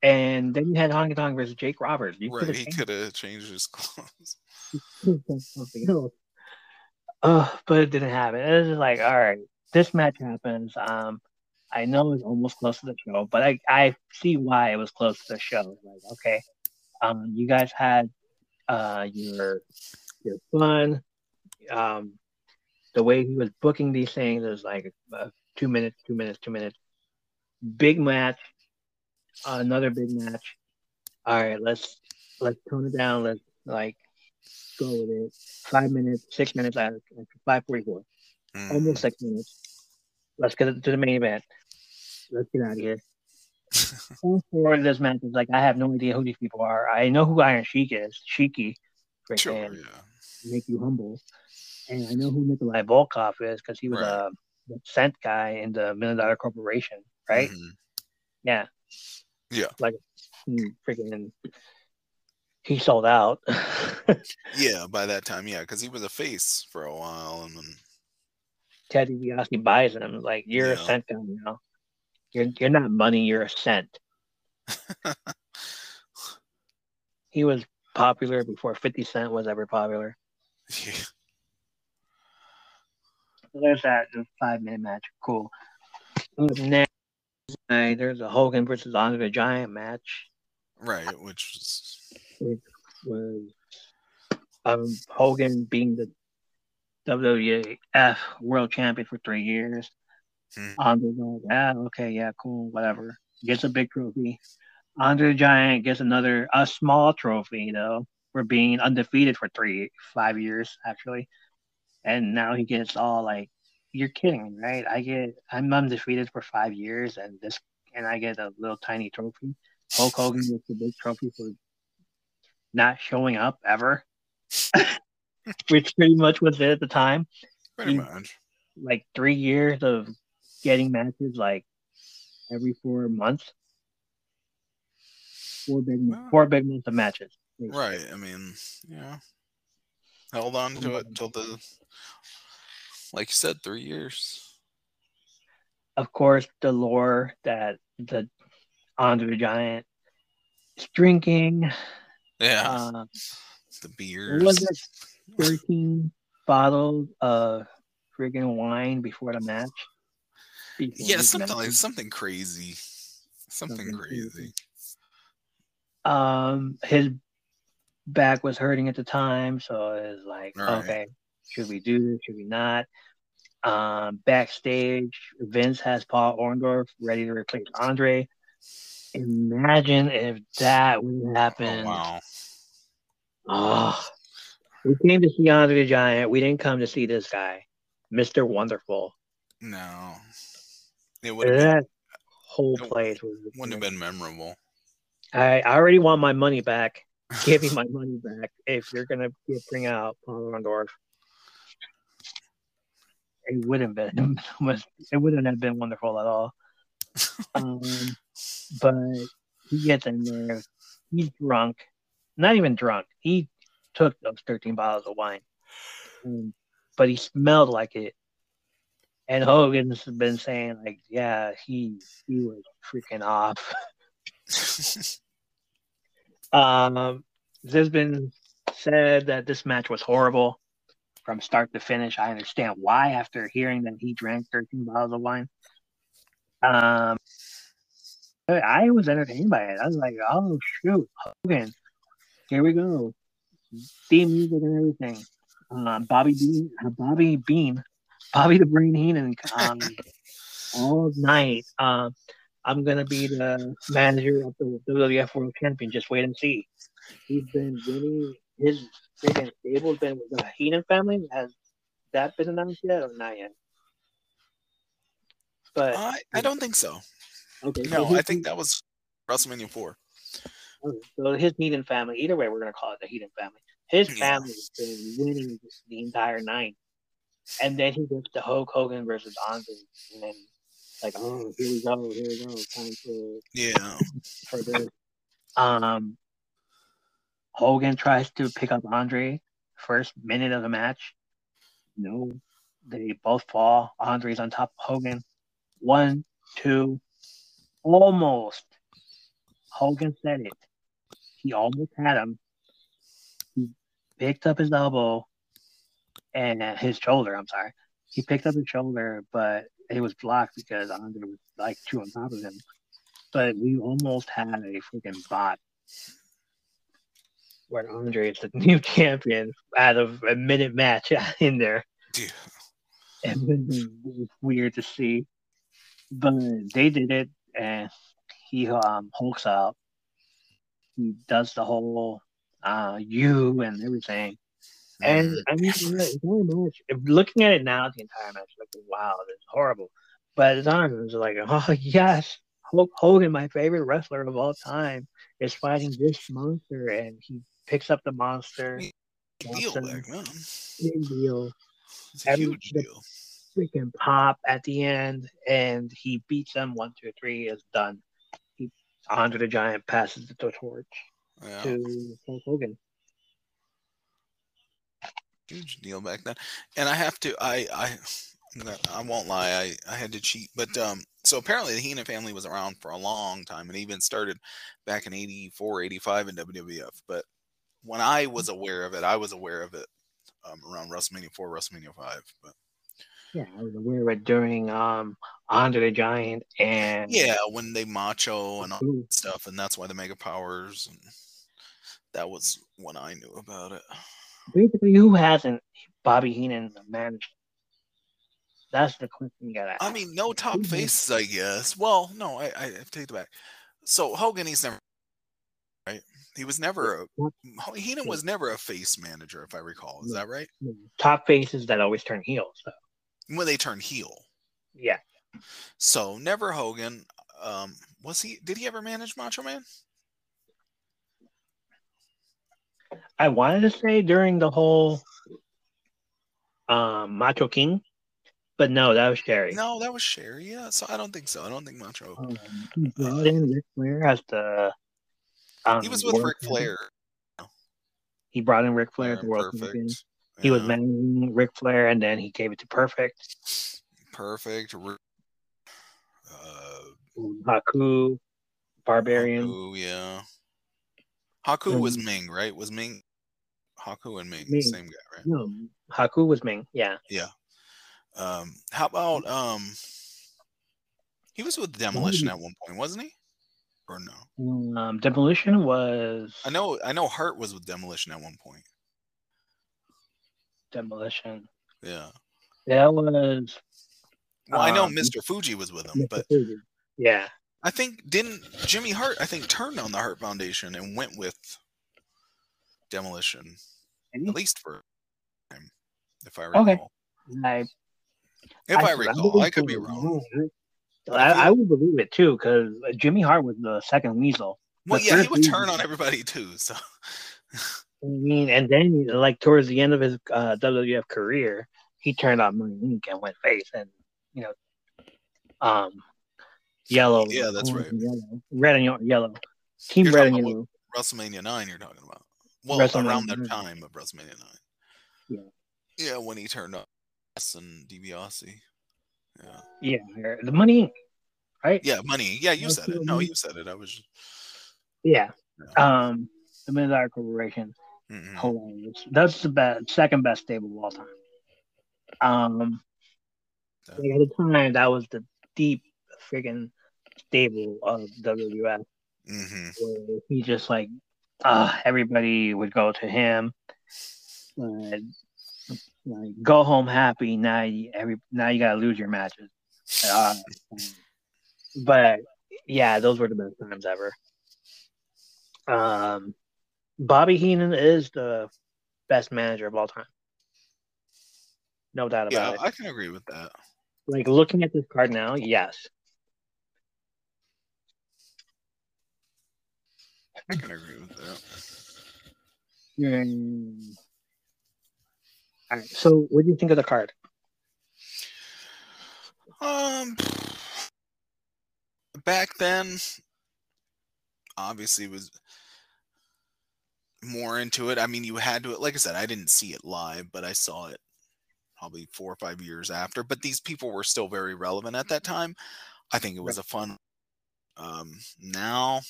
and then you had Honky Tonk versus Jake Roberts. You right. He could have changed his clothes. something else. Uh, but it didn't happen. It was just like, all right, this match happens. Um, I know it's almost close to the show, but I, I see why it was close to the show. Like, okay, um, you guys had uh your your fun. Um, the way he was booking these things is like uh, two minutes, two minutes, two minutes. Big match, another big match. All right, let's let's tone it down. Let's like go with it. Five minutes, six minutes of five forty four. Mm. Almost six minutes. Let's get to the main event. Let's get out of here. To this match is like I have no idea who these people are. I know who Iron Sheik is, Sheiky, Sure, yeah. make you humble. And I know who Nikolai Volkov is because he was Right. a the scent guy in the Million Dollar Corporation, right? Mhm. Yeah. Yeah. Like hmm, freaking he sold out. Yeah, by that time, yeah, because he was a face for a while, and then Ted DiBiase buys him. Like you're a Yeah. cent guy now. You're you're not money. You're a cent. He was popular before Fifty Cent was ever popular. yeah, So there's that five minute match. Cool. Next night, there's a Hogan versus Andre the Giant match. right, which was Which was um, Hogan being the WWF World Champion for three years. Hmm. Andre goes, yeah, okay, yeah, cool, whatever. Gets a big trophy. Andre the Giant gets another a small trophy though for being undefeated for three five years actually, and now he gets all like, you're kidding, right? I get I'm undefeated for five years and this and I get a little tiny trophy. Hulk Hogan gets the big trophy for not showing up ever, which pretty much was it at the time pretty He- much. like three years of getting matches like every four months. Four big Wow. four big months of matches. Right. I mean, yeah. Held on to it um, till the, like you said, three years. Of course, the lore that the Andre the Giant is drinking. Yeah. Uh, the beers. was it thirteen bottles of friggin' wine before the match? Before Yeah, something match. like something crazy. Something Something crazy. crazy. um his back was hurting at the time so it was like Right. okay should we do this should we not um backstage vince has paul orndorff ready to replace andre imagine if that would Oh, happen wow. oh we came to see andre the giant we didn't come to see this guy mr wonderful No. It would that whole place wouldn't have been memorable. I, I already want my money back. Give me my money back if you're gonna bring out Paul Orndorff. It wouldn't have been it wouldn't have been wonderful at all. Um, but he gets in there. He's drunk, not even drunk. He took those 13 bottles of wine, Um, but he smelled like it. And Hogan's been saying like, yeah, he he was freaking off. Um, there's been said that this match was horrible from start to finish. I understand why after hearing that he drank 13 bottles of wine. Um, I- was entertained by it. I was like, oh shoot, Hogan, here we go, theme music and everything. Um, Bobby Bean, uh, Bobby Bean, Bobby the Brain Heenan, um, all night. Um, I'm gonna be the manager of the WWF World Champion. Just wait and see. He's been winning. His freaking stable's been with the Heenan family. Has that been announced yet or not yet? But I, I don't think so. okay, so No, his- I think that was WrestleMania 4. okay, so his Heenan family. Either way, we're gonna call it the Heenan family. His Yeah. family's been winning the entire night, and then he gets the Hulk Hogan versus Andre, and then like, oh, here we go, here we go, time for Yeah. for this. Um, Hogan tries to pick up Andre first minute of the match. No, they both fall. Andre's on top of Hogan. One, two, almost. Hogan said it. He almost had him. He picked up his elbow and his shoulder. I'm sorry. He picked up his shoulder, but it was blocked because Andre was like two on top of him but we almost had a freaking bot where Andre is the new champion out of a minute match in there. Dude. And it was weird to see. But they did it and he um hulks out. He does the whole uh you and everything. And Mm. I mean, looking at it now, the entire match, like, wow, this is horrible. But at the time, it was like, oh, yes, Hulk Hogan, my favorite wrestler of all time, is fighting this monster, and he picks up the monster. deal back then. Big deal. It's a Every- huge the- deal. Freaking pop at the end, and he beats them one, two, three, is done. He, Andre the Giant passes the torch. Yeah. to Hulk Hogan. huge deal back then. And I have to, I, I, I won't lie, I, I had to cheat. But um, so apparently the Heenan family was around for a long time, and even started back in '84, '85 in WWF. But when I was aware of it, I was aware of it um, around WrestleMania 4, WrestleMania 5. But Yeah, I was aware of it during um Andre the Giant and yeah, when they macho and all that stuff, and that's why the Mega Powers, and that was when I knew about it. basically who hasn't Bobby Heenan managed? That's the question you gotta ask. I mean, no top faces, I guess. Well, no, I, I take it back. So Hogan, he's never. He was never a Heenan was never a face manager, if I recall. Is that right? top faces that always turn heel. So When they turn heel. yeah, So never Hogan. Um, was he? Did he ever manage Macho Man? I wanted to say during the whole um Macho King, but no, that was Sherri. No, that was Sherri. Yeah, so I don't think so. I don't think Macho. Um, he brought in Ric Flair as the. Um, He was with Ric. Flair. He brought in Ric Flair as the Flair, world champion. Perfect. He was Yeah, managing Ric Flair, and then he gave it to Perfect, perfect. Uh, Haku, Barbarian. Haku, yeah. Haku was Meng, right? Was Meng Haku and Meng, Meng. same guy, right? No, Haku was Meng. Yeah, Um, how about um he was with Demolition at one point, wasn't he? Or no? um, Demolition was I know I know Hart was with Demolition at one point. Demolition. Yeah. That was Well, I know Um, Mr. Fuji was with him, Mr. but Fuji. yeah, I think didn't Jimmy Hart I think turned on the Hart Foundation and went with Demolition at least for time, if I recall. Okay. I If I, I recall, I could be wrong. I, I would believe it too, because Jimmy Hart was the second weasel. Well, the yeah, he would turn reason- on everybody too. So I mean, and then like towards the end of his uh, WWF career, he turned on Money Inc. and went face, and you know, um, yellow. Yeah, that's right. and Yellow, red and ye- yellow. Team You're red and yellow. WrestleMania nine, you're talking about. Well, around that time of WrestleMania nine. Yeah. Yeah, when he turned up S and DiBiase. Yeah. Yeah, the Money Right? Yeah, money. Yeah, you said it. No, you said it. I was. Yeah. Yeah. Um, the Midnight Corporation. Mhm. hilarious. That's the best, second best stable of all time. Um, at the time, that was the deep freaking stable of WWF, Mhm. where he just like, uh, everybody would go to him. But, like, go home happy. Now, you, every now you gotta lose your matches. Uh, but yeah, those were the best times ever. Um, Bobby Heenan is the best manager of all time. No doubt about Yeah, it. I can agree with that. Like looking at this card now, yes. I can agree with that. Mm. All right. So, what do you think of the card? Um, back then, obviously was more into it. I mean, you had to. Like I said, I didn't see it live, but I saw it probably four or five years after. But these people were still very relevant at that time. I think it was a fun. Um, now,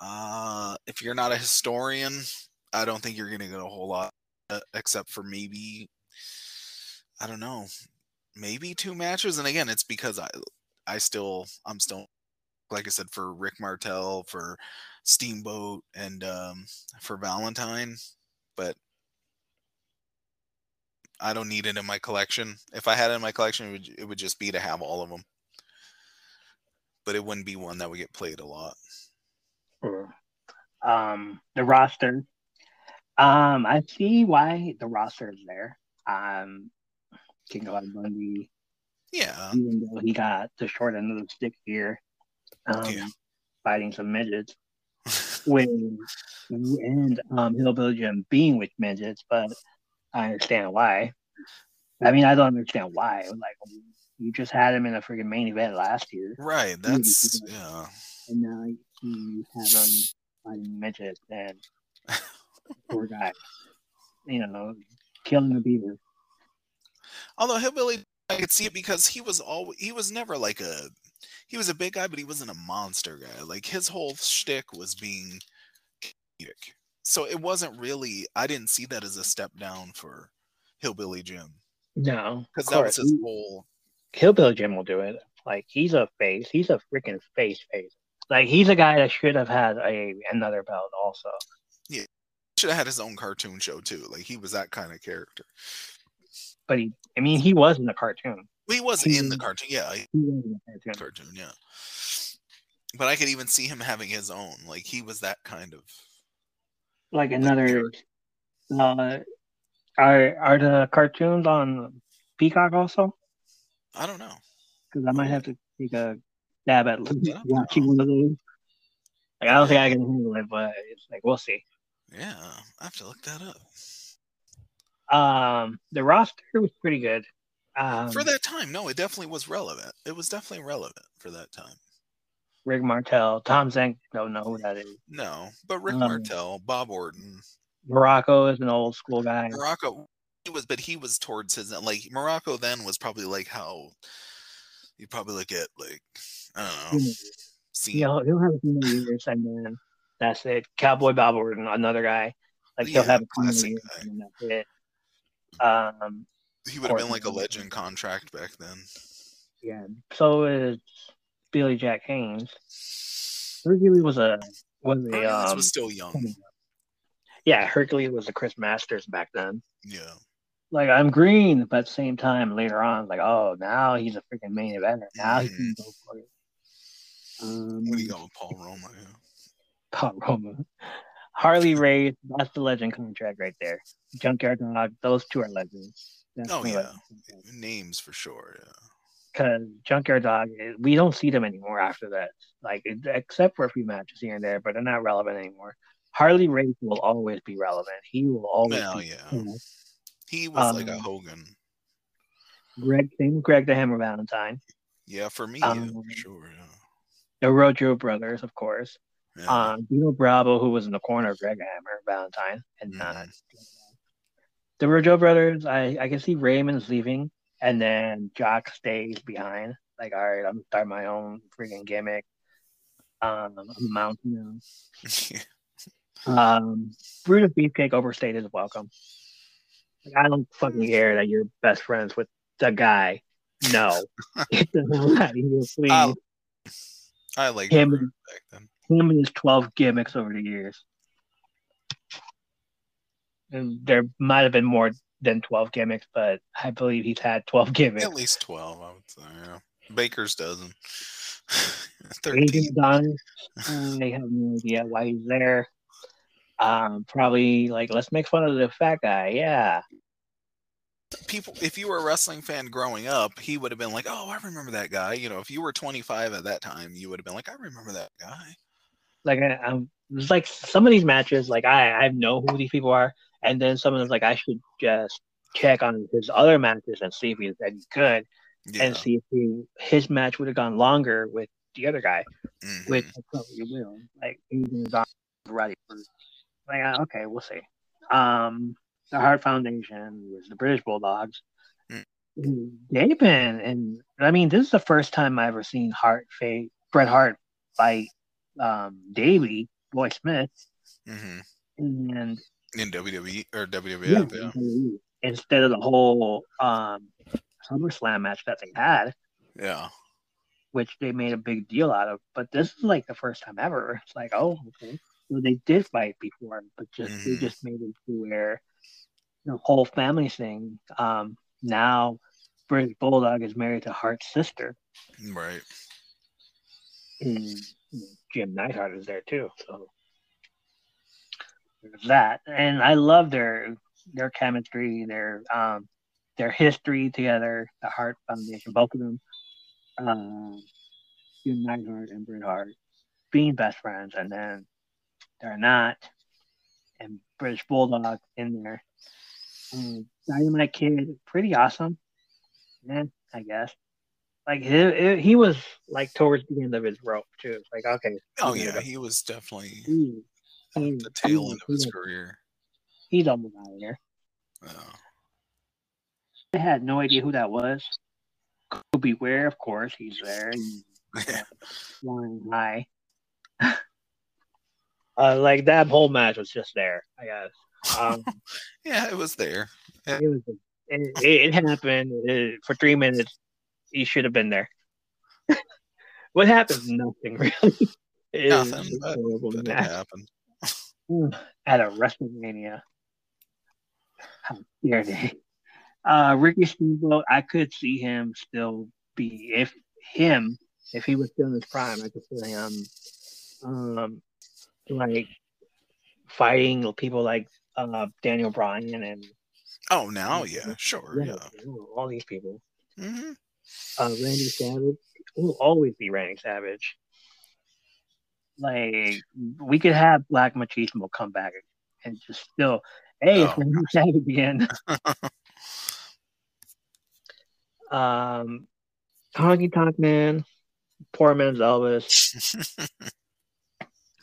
uh, if you're not a historian, I don't think you're going to get a whole lot, uh, except for maybe, I don't know, maybe two matches. And again, it's because I, I still, I'm still, like I said, for Rick Martel, for Steamboat, and um, for Valentine, but I don't need it in my collection. If I had it in my collection, it would, it would just be to have all of them. But it wouldn't be one that would get played a lot. Um, the roster. Um, I see why the roster is there. Um, King Kong Bundy, Yeah. even though he got the short end of the stick here, um, Yeah. fighting some midgets. with and um Hillbilly Jim being with midgets, but I understand why. I mean, I don't understand why. Like, you just had him in a freaking main event last year, right. That's, yeah. and now you have him fighting midget and poor guy, you know, killing the beaver. Although Hillbilly, I could see it because he was all he was never like a he was a big guy, but he wasn't a monster guy. Like his whole shtick was being comedic. So it wasn't really I didn't see that as a step down for Hillbilly Jim. No, Because of that was course. his whole Hillbilly Jim will do it. Like he's a face. He's a freaking face face. Like he's a guy that should have had a another belt also. Should have had his own cartoon show too. Like he was that kind of character. But he, I mean, he was in the cartoon. Well, he was in the cartoon, yeah, he- He was in the cartoon. cartoon, yeah. But I could even see him having his own. Like he was that kind of. Like another. Uh, are are the cartoons on Peacock also? I don't know. Because I might have to take a stab at watching one of those. Like I don't think I can handle it, but it's like we'll see. Yeah, I have to look that up. Um, the roster was pretty good. Um, for that time, no, it definitely was relevant. It was definitely relevant for that time. Rick Martel, Tom Zenk, don't know who that is. No, but Rick Um, Martel, Bob Orton, Muraco is an old school guy. Muraco. He was, but he was towards his like Muraco. Then was probably like how you probably look at like I don't know. See, He'll, he'll have a few years, and then that's it. Cowboy Bob Orton, another guy. Like he'll have a classic guy. and that's it. Um, he would have been like a legend contract back then. yeah. So is Billy Jack Haynes. Hercules was a was a um, was still young. yeah. Hercules was a Chris Masters back then. Yeah, Like I'm green, but at the same time later on, like oh now he's a freaking main eventer. Now he can go for it. Um, what do you got with Paul Roma? Yeah. Paul Roma. Harley Race, that's the legend contract right there. Junkyard Dog, those two are legends. Oh, yeah. Names for sure. Yeah. Because Junkyard Dog, eh, we don't see them anymore after that. Like, except for a few matches here and there, but they're not relevant anymore. Harley Race will always be relevant. He will always Well, be. yeah. you know. He was like a Um, Hogan. Greg, same Greg the Hammer Valentine. Yeah, for me, yeah, um, for sure. Yeah. The Rougeau brothers, of course. Yeah. Um, Dino Bravo, who was in the corner of Greg Hammer Valentine, and not Mhm. the Rougeau brothers. I I can see Raymond's leaving, and then Jacques stays behind. Like, all right, I'm gonna my own freaking gimmick. Um, I'm a Mountie now. Um, Brutus Beefcake overstayed his welcome. Like, I don't fucking care that you're best friends with the guy. No, get the hell out of here, please. I, I like Him- back then. Him and his 12 gimmicks over the years. And there might have been more than 12 gimmicks, but I believe he's had 12 gimmicks. At least twelve, I would say. Yeah. Baker's dozen. Adonis, I have no idea why he's there. Um, probably like, let's make fun of the fat guy. Yeah. People, if you were a wrestling fan growing up, he would have been like, "Oh, I remember that guy." You know, if you were 25 at that time, you would have been like, "I remember that guy." Like, I, I'm, it's like some of these matches, like, I, I know who these people are. And then some of them, like, I should just check on his other matches and see if he's any good. Yeah. and see if he, his match would have gone longer with the other guy, Mhm. which I probably will. Like is on ready for like uh, okay, we'll see. Um the Hart Foundation was the British Bulldogs. Mm. They've been and I mean this is the first time I've ever seen Hart face Bret Hart fight um Davey, Boy Smith, Mhm. and in WWE or yeah, WWF. Yeah. instead of the whole um SummerSlam match that they had. Yeah. which they made a big deal out of. But this is like the first time ever. It's like, oh, okay. So they did fight before, but just they Mhm. just made it to where the whole family thing. Um, now British Bulldog is married to Hart's sister, Right. and you know, Jim Neidhart is there too. So there's that, and I love their their chemistry, their um, their history together. The Hart Foundation, both of them, um, Jim Neidhart and Bret Hart, being best friends, and then they're not, and British Bulldog in there. Um, Dynamite Kid, pretty awesome, yeah, I guess. Like he, he was like towards the end of his rope too. It's like okay, Oh yeah, he was definitely he, He- the tail he- end of his he- career. He's almost out of here. Oh. I had no idea who that was. Koko B. Ware, of course, he's there. He's flying high. uh, like that whole match was just there. I guess. Um, yeah, it was there. it was. It, it happened It- for three minutes. He should have been there. what happened? Nothing really. Nothing, but, horrible but it happened. at a WrestleMania. How dare they? Uh, Ricky Steamboat, I could see him still be if him if he was still in his prime. I could see him, um, like fighting people like uh Daniel Bryan and Oh, now, yeah, sure, yeah, yeah. all these people. hmm Uh, Randy Savage will always be Randy Savage. Like we could have Black Machismo come back and just still, hey, it's Oh, Randy Savage again. um, Honky Tonk Man, poor man's Elvis,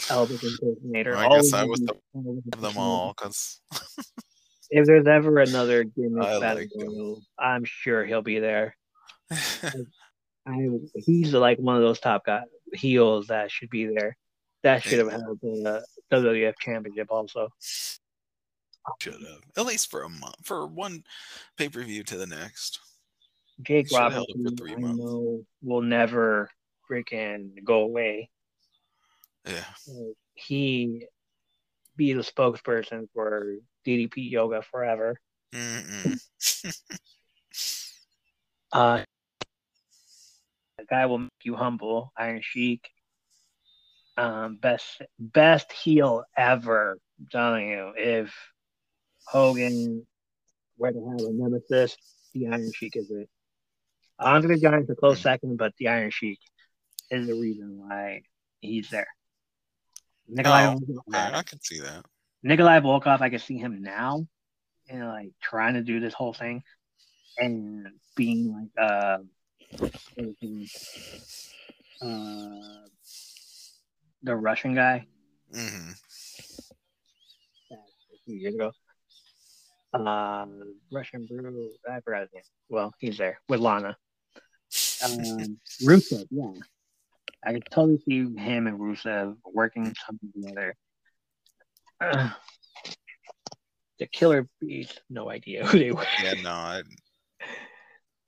Elvis impersonator. I guess I was the- Of them all, because If there's ever another gimmick battle like him. I'm sure he'll be there. I he's like one of those top guys heels that should be there. That should have held the WWF championship also. should have at least for a month, for one pay per view to the next. Jake Should've held it Robinson, for three I months. know, will never freaking go away. Yeah, He be the spokesperson for DDP Yoga forever. Uh, guy will make you humble. Iron Sheik, um, best best heel ever. I'm telling you, if Hogan were to have a nemesis, the Iron Sheik is it. Andre the Giant's a close second, but the Iron Sheik is the reason why he's there. Nikolai, Oh, yeah, I can see that. Nikolai Volkov, I can see him now, and like trying to do this whole thing, and being like uh, is his uh, the Russian guy hmm a few years ago. Uh, Russian Brew, I forgot his name. Well, he's there with Lana. Um, Rusev, yeah. I could totally see him and Rusev working something together. Uh, the Killer Bees, no idea who they were. Yeah, no, I,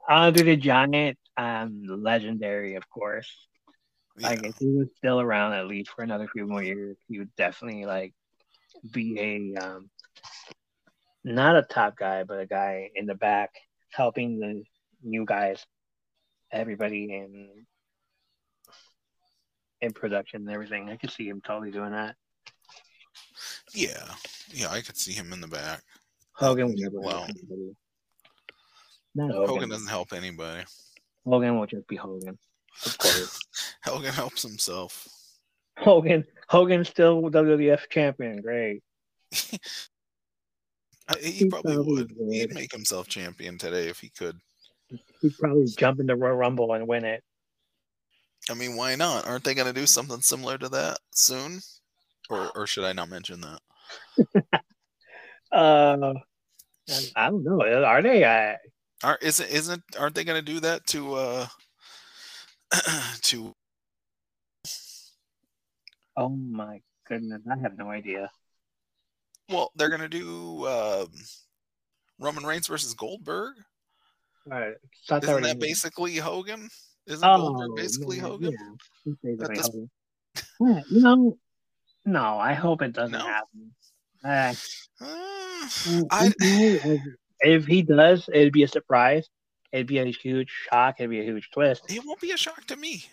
Andre the Giant, um, legendary, of course. yeah. Like if he was still around at least for another few more years, he would definitely like be a um not a top guy, but a guy in the back helping the new guys, everybody in in production and everything. I could see him totally doing that. yeah, yeah, I could see him in the back. Hogan would never Wow. help anybody. Not Hogan. Hogan doesn't help anybody. Hogan will just be Hogan. Of course. Hogan helps himself. Hogan Hogan's still WWF champion. Great. He He probably probably would. He'd make himself champion today if he could. He'd probably jump into Royal Rumble and win it. I mean, why not? Aren't they going to do something similar to that soon? Or, or should I not mention that? Uh, I- I don't know. Are they? I, Are, isn't isn't aren't they going to do that to uh to oh my goodness, I have no idea. well they're going to do um, Roman Reigns versus Goldberg? All right, Isn't that basically Hogan? Isn't Oh, Goldberg basically man, Hogan? Yeah, this- Hogan. Yeah, you know, no, I hope it doesn't No? happen. Uh, Mm, I if, he does, it'd be a surprise. It'd be a huge shock. It'd be a huge twist. it won't be a shock to me.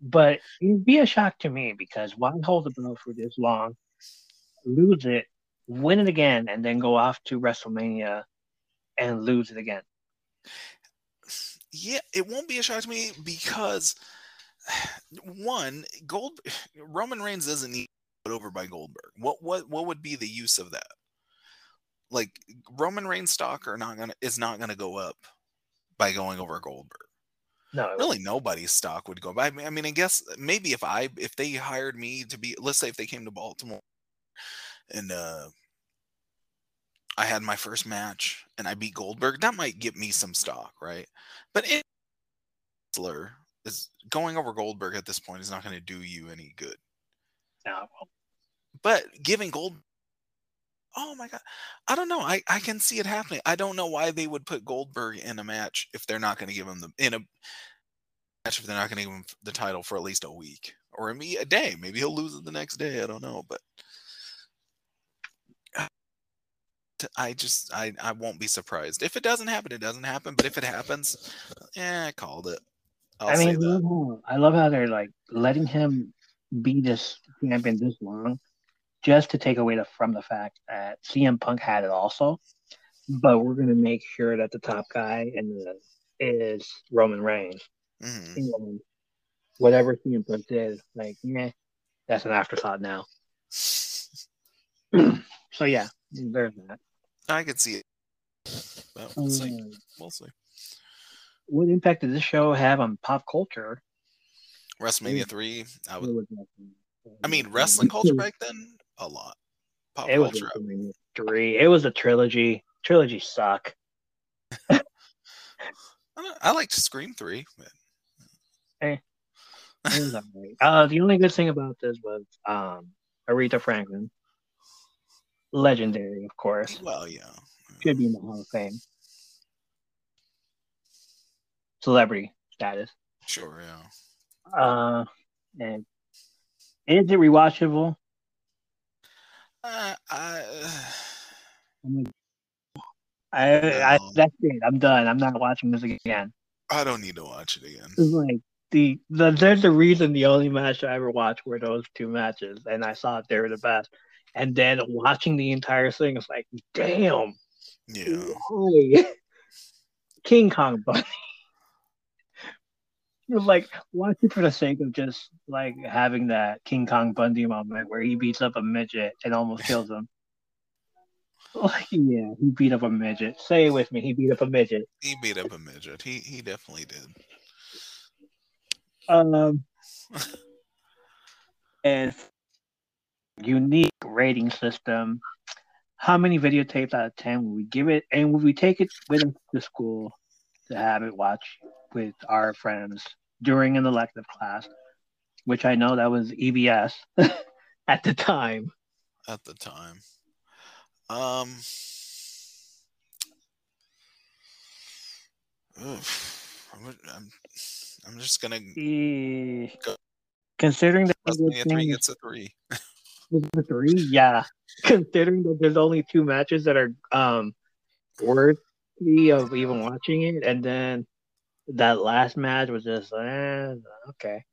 But it'd be a shock to me because why hold the belt for this long, lose it, win it again, and then go off to WrestleMania and lose it again? Yeah, it won't be a shock to me because one, Gold Roman Reigns doesn't need put over by Goldberg. What what what would be the use of that? Like Roman Reigns stock are not gonna is not gonna go up by going over Goldberg. No, Really, nobody's stock would go by. I mean, I mean, I guess maybe if I if they hired me to be, let's say if they came to Baltimore and uh I had my first match and I beat Goldberg, that might get me some stock, right? But it is going over Goldberg at this point is not going to do you any good. No. But giving Gold Oh my god. I don't know. I, I can see it happening. I don't know why they would put Goldberg in a match if they're not going to give him the in a match if they're not going to give him the title for at least a week or a, a day. Maybe he'll lose it the next day. I don't know, but I just I I won't be surprised if it doesn't happen. It doesn't happen. But if it happens, yeah, I called it. I'll i mean, I love, how, I love how they're like letting him be this champion this long, just to take away the, from the fact that CM Punk had it also. But we're gonna make sure that the top guy and the is Roman Reigns. Mm-hmm. whatever CM Punk did, like, yeah, that's an afterthought now. so yeah, there's that. I could see it. But we'll see. Um, we'll see. What impact did this show have on pop culture? WrestleMania three. I would. I mean, wrestling culture back then, a lot. Pop it culture. was three. It was a trilogy. Trilogy suck. I, I liked Scream three. But... Hey, uh, the only good thing about this was um, Aretha Franklin legendary, of course. Well, yeah. Should be in the Hall of Fame. Celebrity status. Sure, yeah. Uh, and is it rewatchable? Uh, I, I, I, that's it. I'm done. I'm not watching this again. I don't need to watch it again. It's like the, the there's a reason the only match I ever watched were those two matches, and I saw they were the best and then watching the entire thing it's like, damn, yeah, King Kong Bundy. You're like watch it for the sake of just like having that King Kong Bundy moment where he beats up a midget and almost kills him. Like, yeah, he beat up a midget. Say it with me. He beat up a midget. He beat up a midget. He he definitely did. Um, and unique rating system. How many videotapes out of 10 would we give it? And would we take it with us to school to have it watch with our friends during an elective class, which I know that was EBS at the time. At the time. Um, oof, I'm, I'm, I'm just gonna go. considering that three gets a three. the three, yeah. Considering that there's only two matches that are um worthy of even watching it, and then that last match was just eh, okay,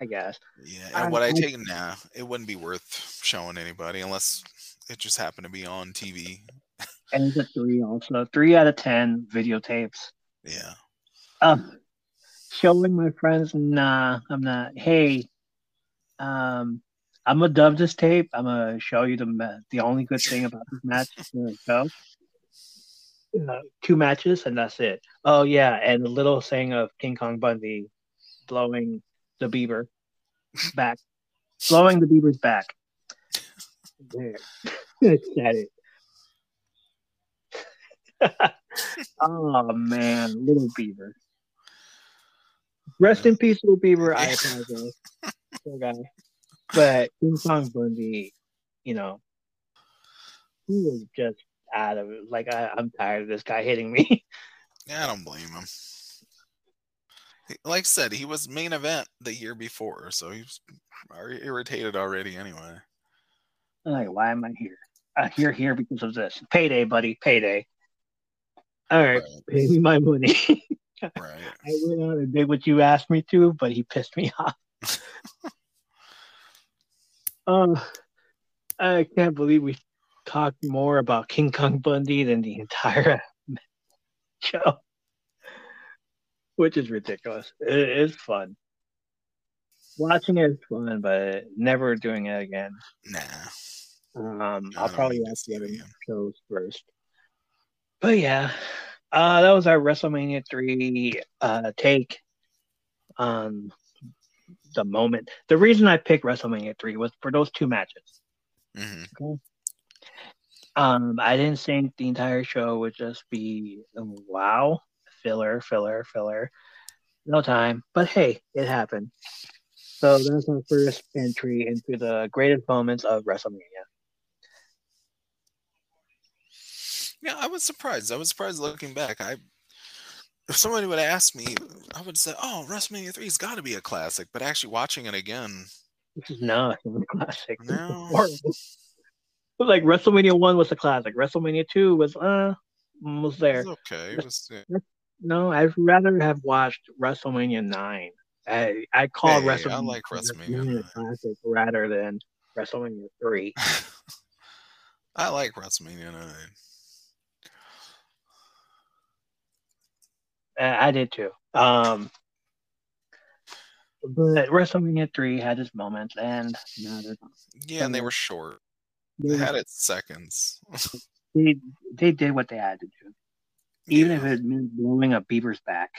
I guess. Yeah, and I, what I, I take now, it wouldn't be worth showing anybody unless it just happened to be on TV. and it's a three also, three out of ten videotapes. Yeah. Um, showing my friends, nah, I'm not. Hey, um, I'm gonna dub this tape. I'm gonna show you the the only good thing about this match. Go. Uh, two matches and that's it. Oh yeah, and the little saying of King Kong Bundy blowing the beaver back, blowing the beaver's back. There, said it. oh man, little beaver. Rest in peace, little beaver. I apologize. Poor guy. But King Kong Bundy, you know, he was just out of it. Like I, I'm tired of this guy hitting me. Yeah, I don't blame him. Like I said, he was main event the year before, so he was irritated already anyway. Like, why am I here? I'm here here because of this. Payday, buddy, payday. All right, right. pay me my money. right. I went out and did what you asked me to, but he pissed me off. Um, I can't believe we talked more about King Kong Bundy than the entire show, which is ridiculous. It is fun. Watching it is fun, but never doing it again. Nah. Um, I'll probably watch the other shows first. But yeah, uh, that was our WrestleMania three uh, take on the moment. The reason I picked WrestleMania three was for those two matches. Mm-hmm. Okay? Um, I didn't think the entire show would just be wow, filler, filler, filler. No time, but hey, it happened. So that's my first entry into the greatest moments of WrestleMania. Yeah, I was surprised. I was surprised looking back. I if somebody would ask me, I would say, "Oh, WrestleMania three's got to be a classic." But actually, watching it again, no, is not a classic. No. Like WrestleMania one was a classic. WrestleMania two was uh was there. Okay. It was, yeah. No, I'd rather have watched WrestleMania nine. I I call Hey, I WrestleMania, like WrestleMania 9. classic rather than WrestleMania three. I like WrestleMania nine. Uh, I did too. Um, but WrestleMania three had its moments, and. Yeah, and they were short. They, They had its seconds. they they did what they had to do, even if it meant blowing a beaver's back.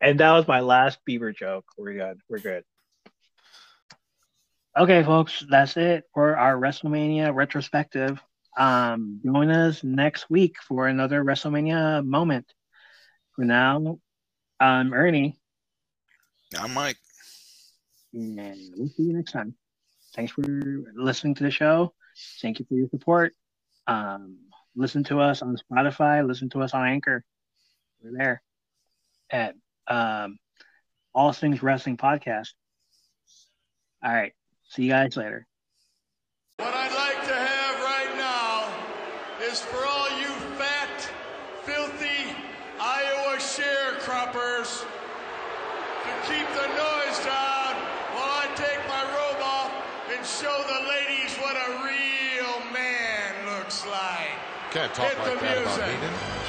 And that was my last beaver joke. We're good. We're good. Okay, folks, that's it for our WrestleMania retrospective. Um, join us next week for another WrestleMania moment. For now, I'm Ernie, I'm Mike. and we'll see you next time. Thanks for listening to the show. Thank you for your support. Um, listen to us on Spotify. Listen to us on Anchor. We're there at um, All Things Wrestling Podcast. All right. See you guys later. What I'd like to have right now is for all you fat, filthy Iowa sharecroppers to keep the noise down while I take my robe off and show the ladies what a real man looks like. Can't talk Hit like the that about music. me, then.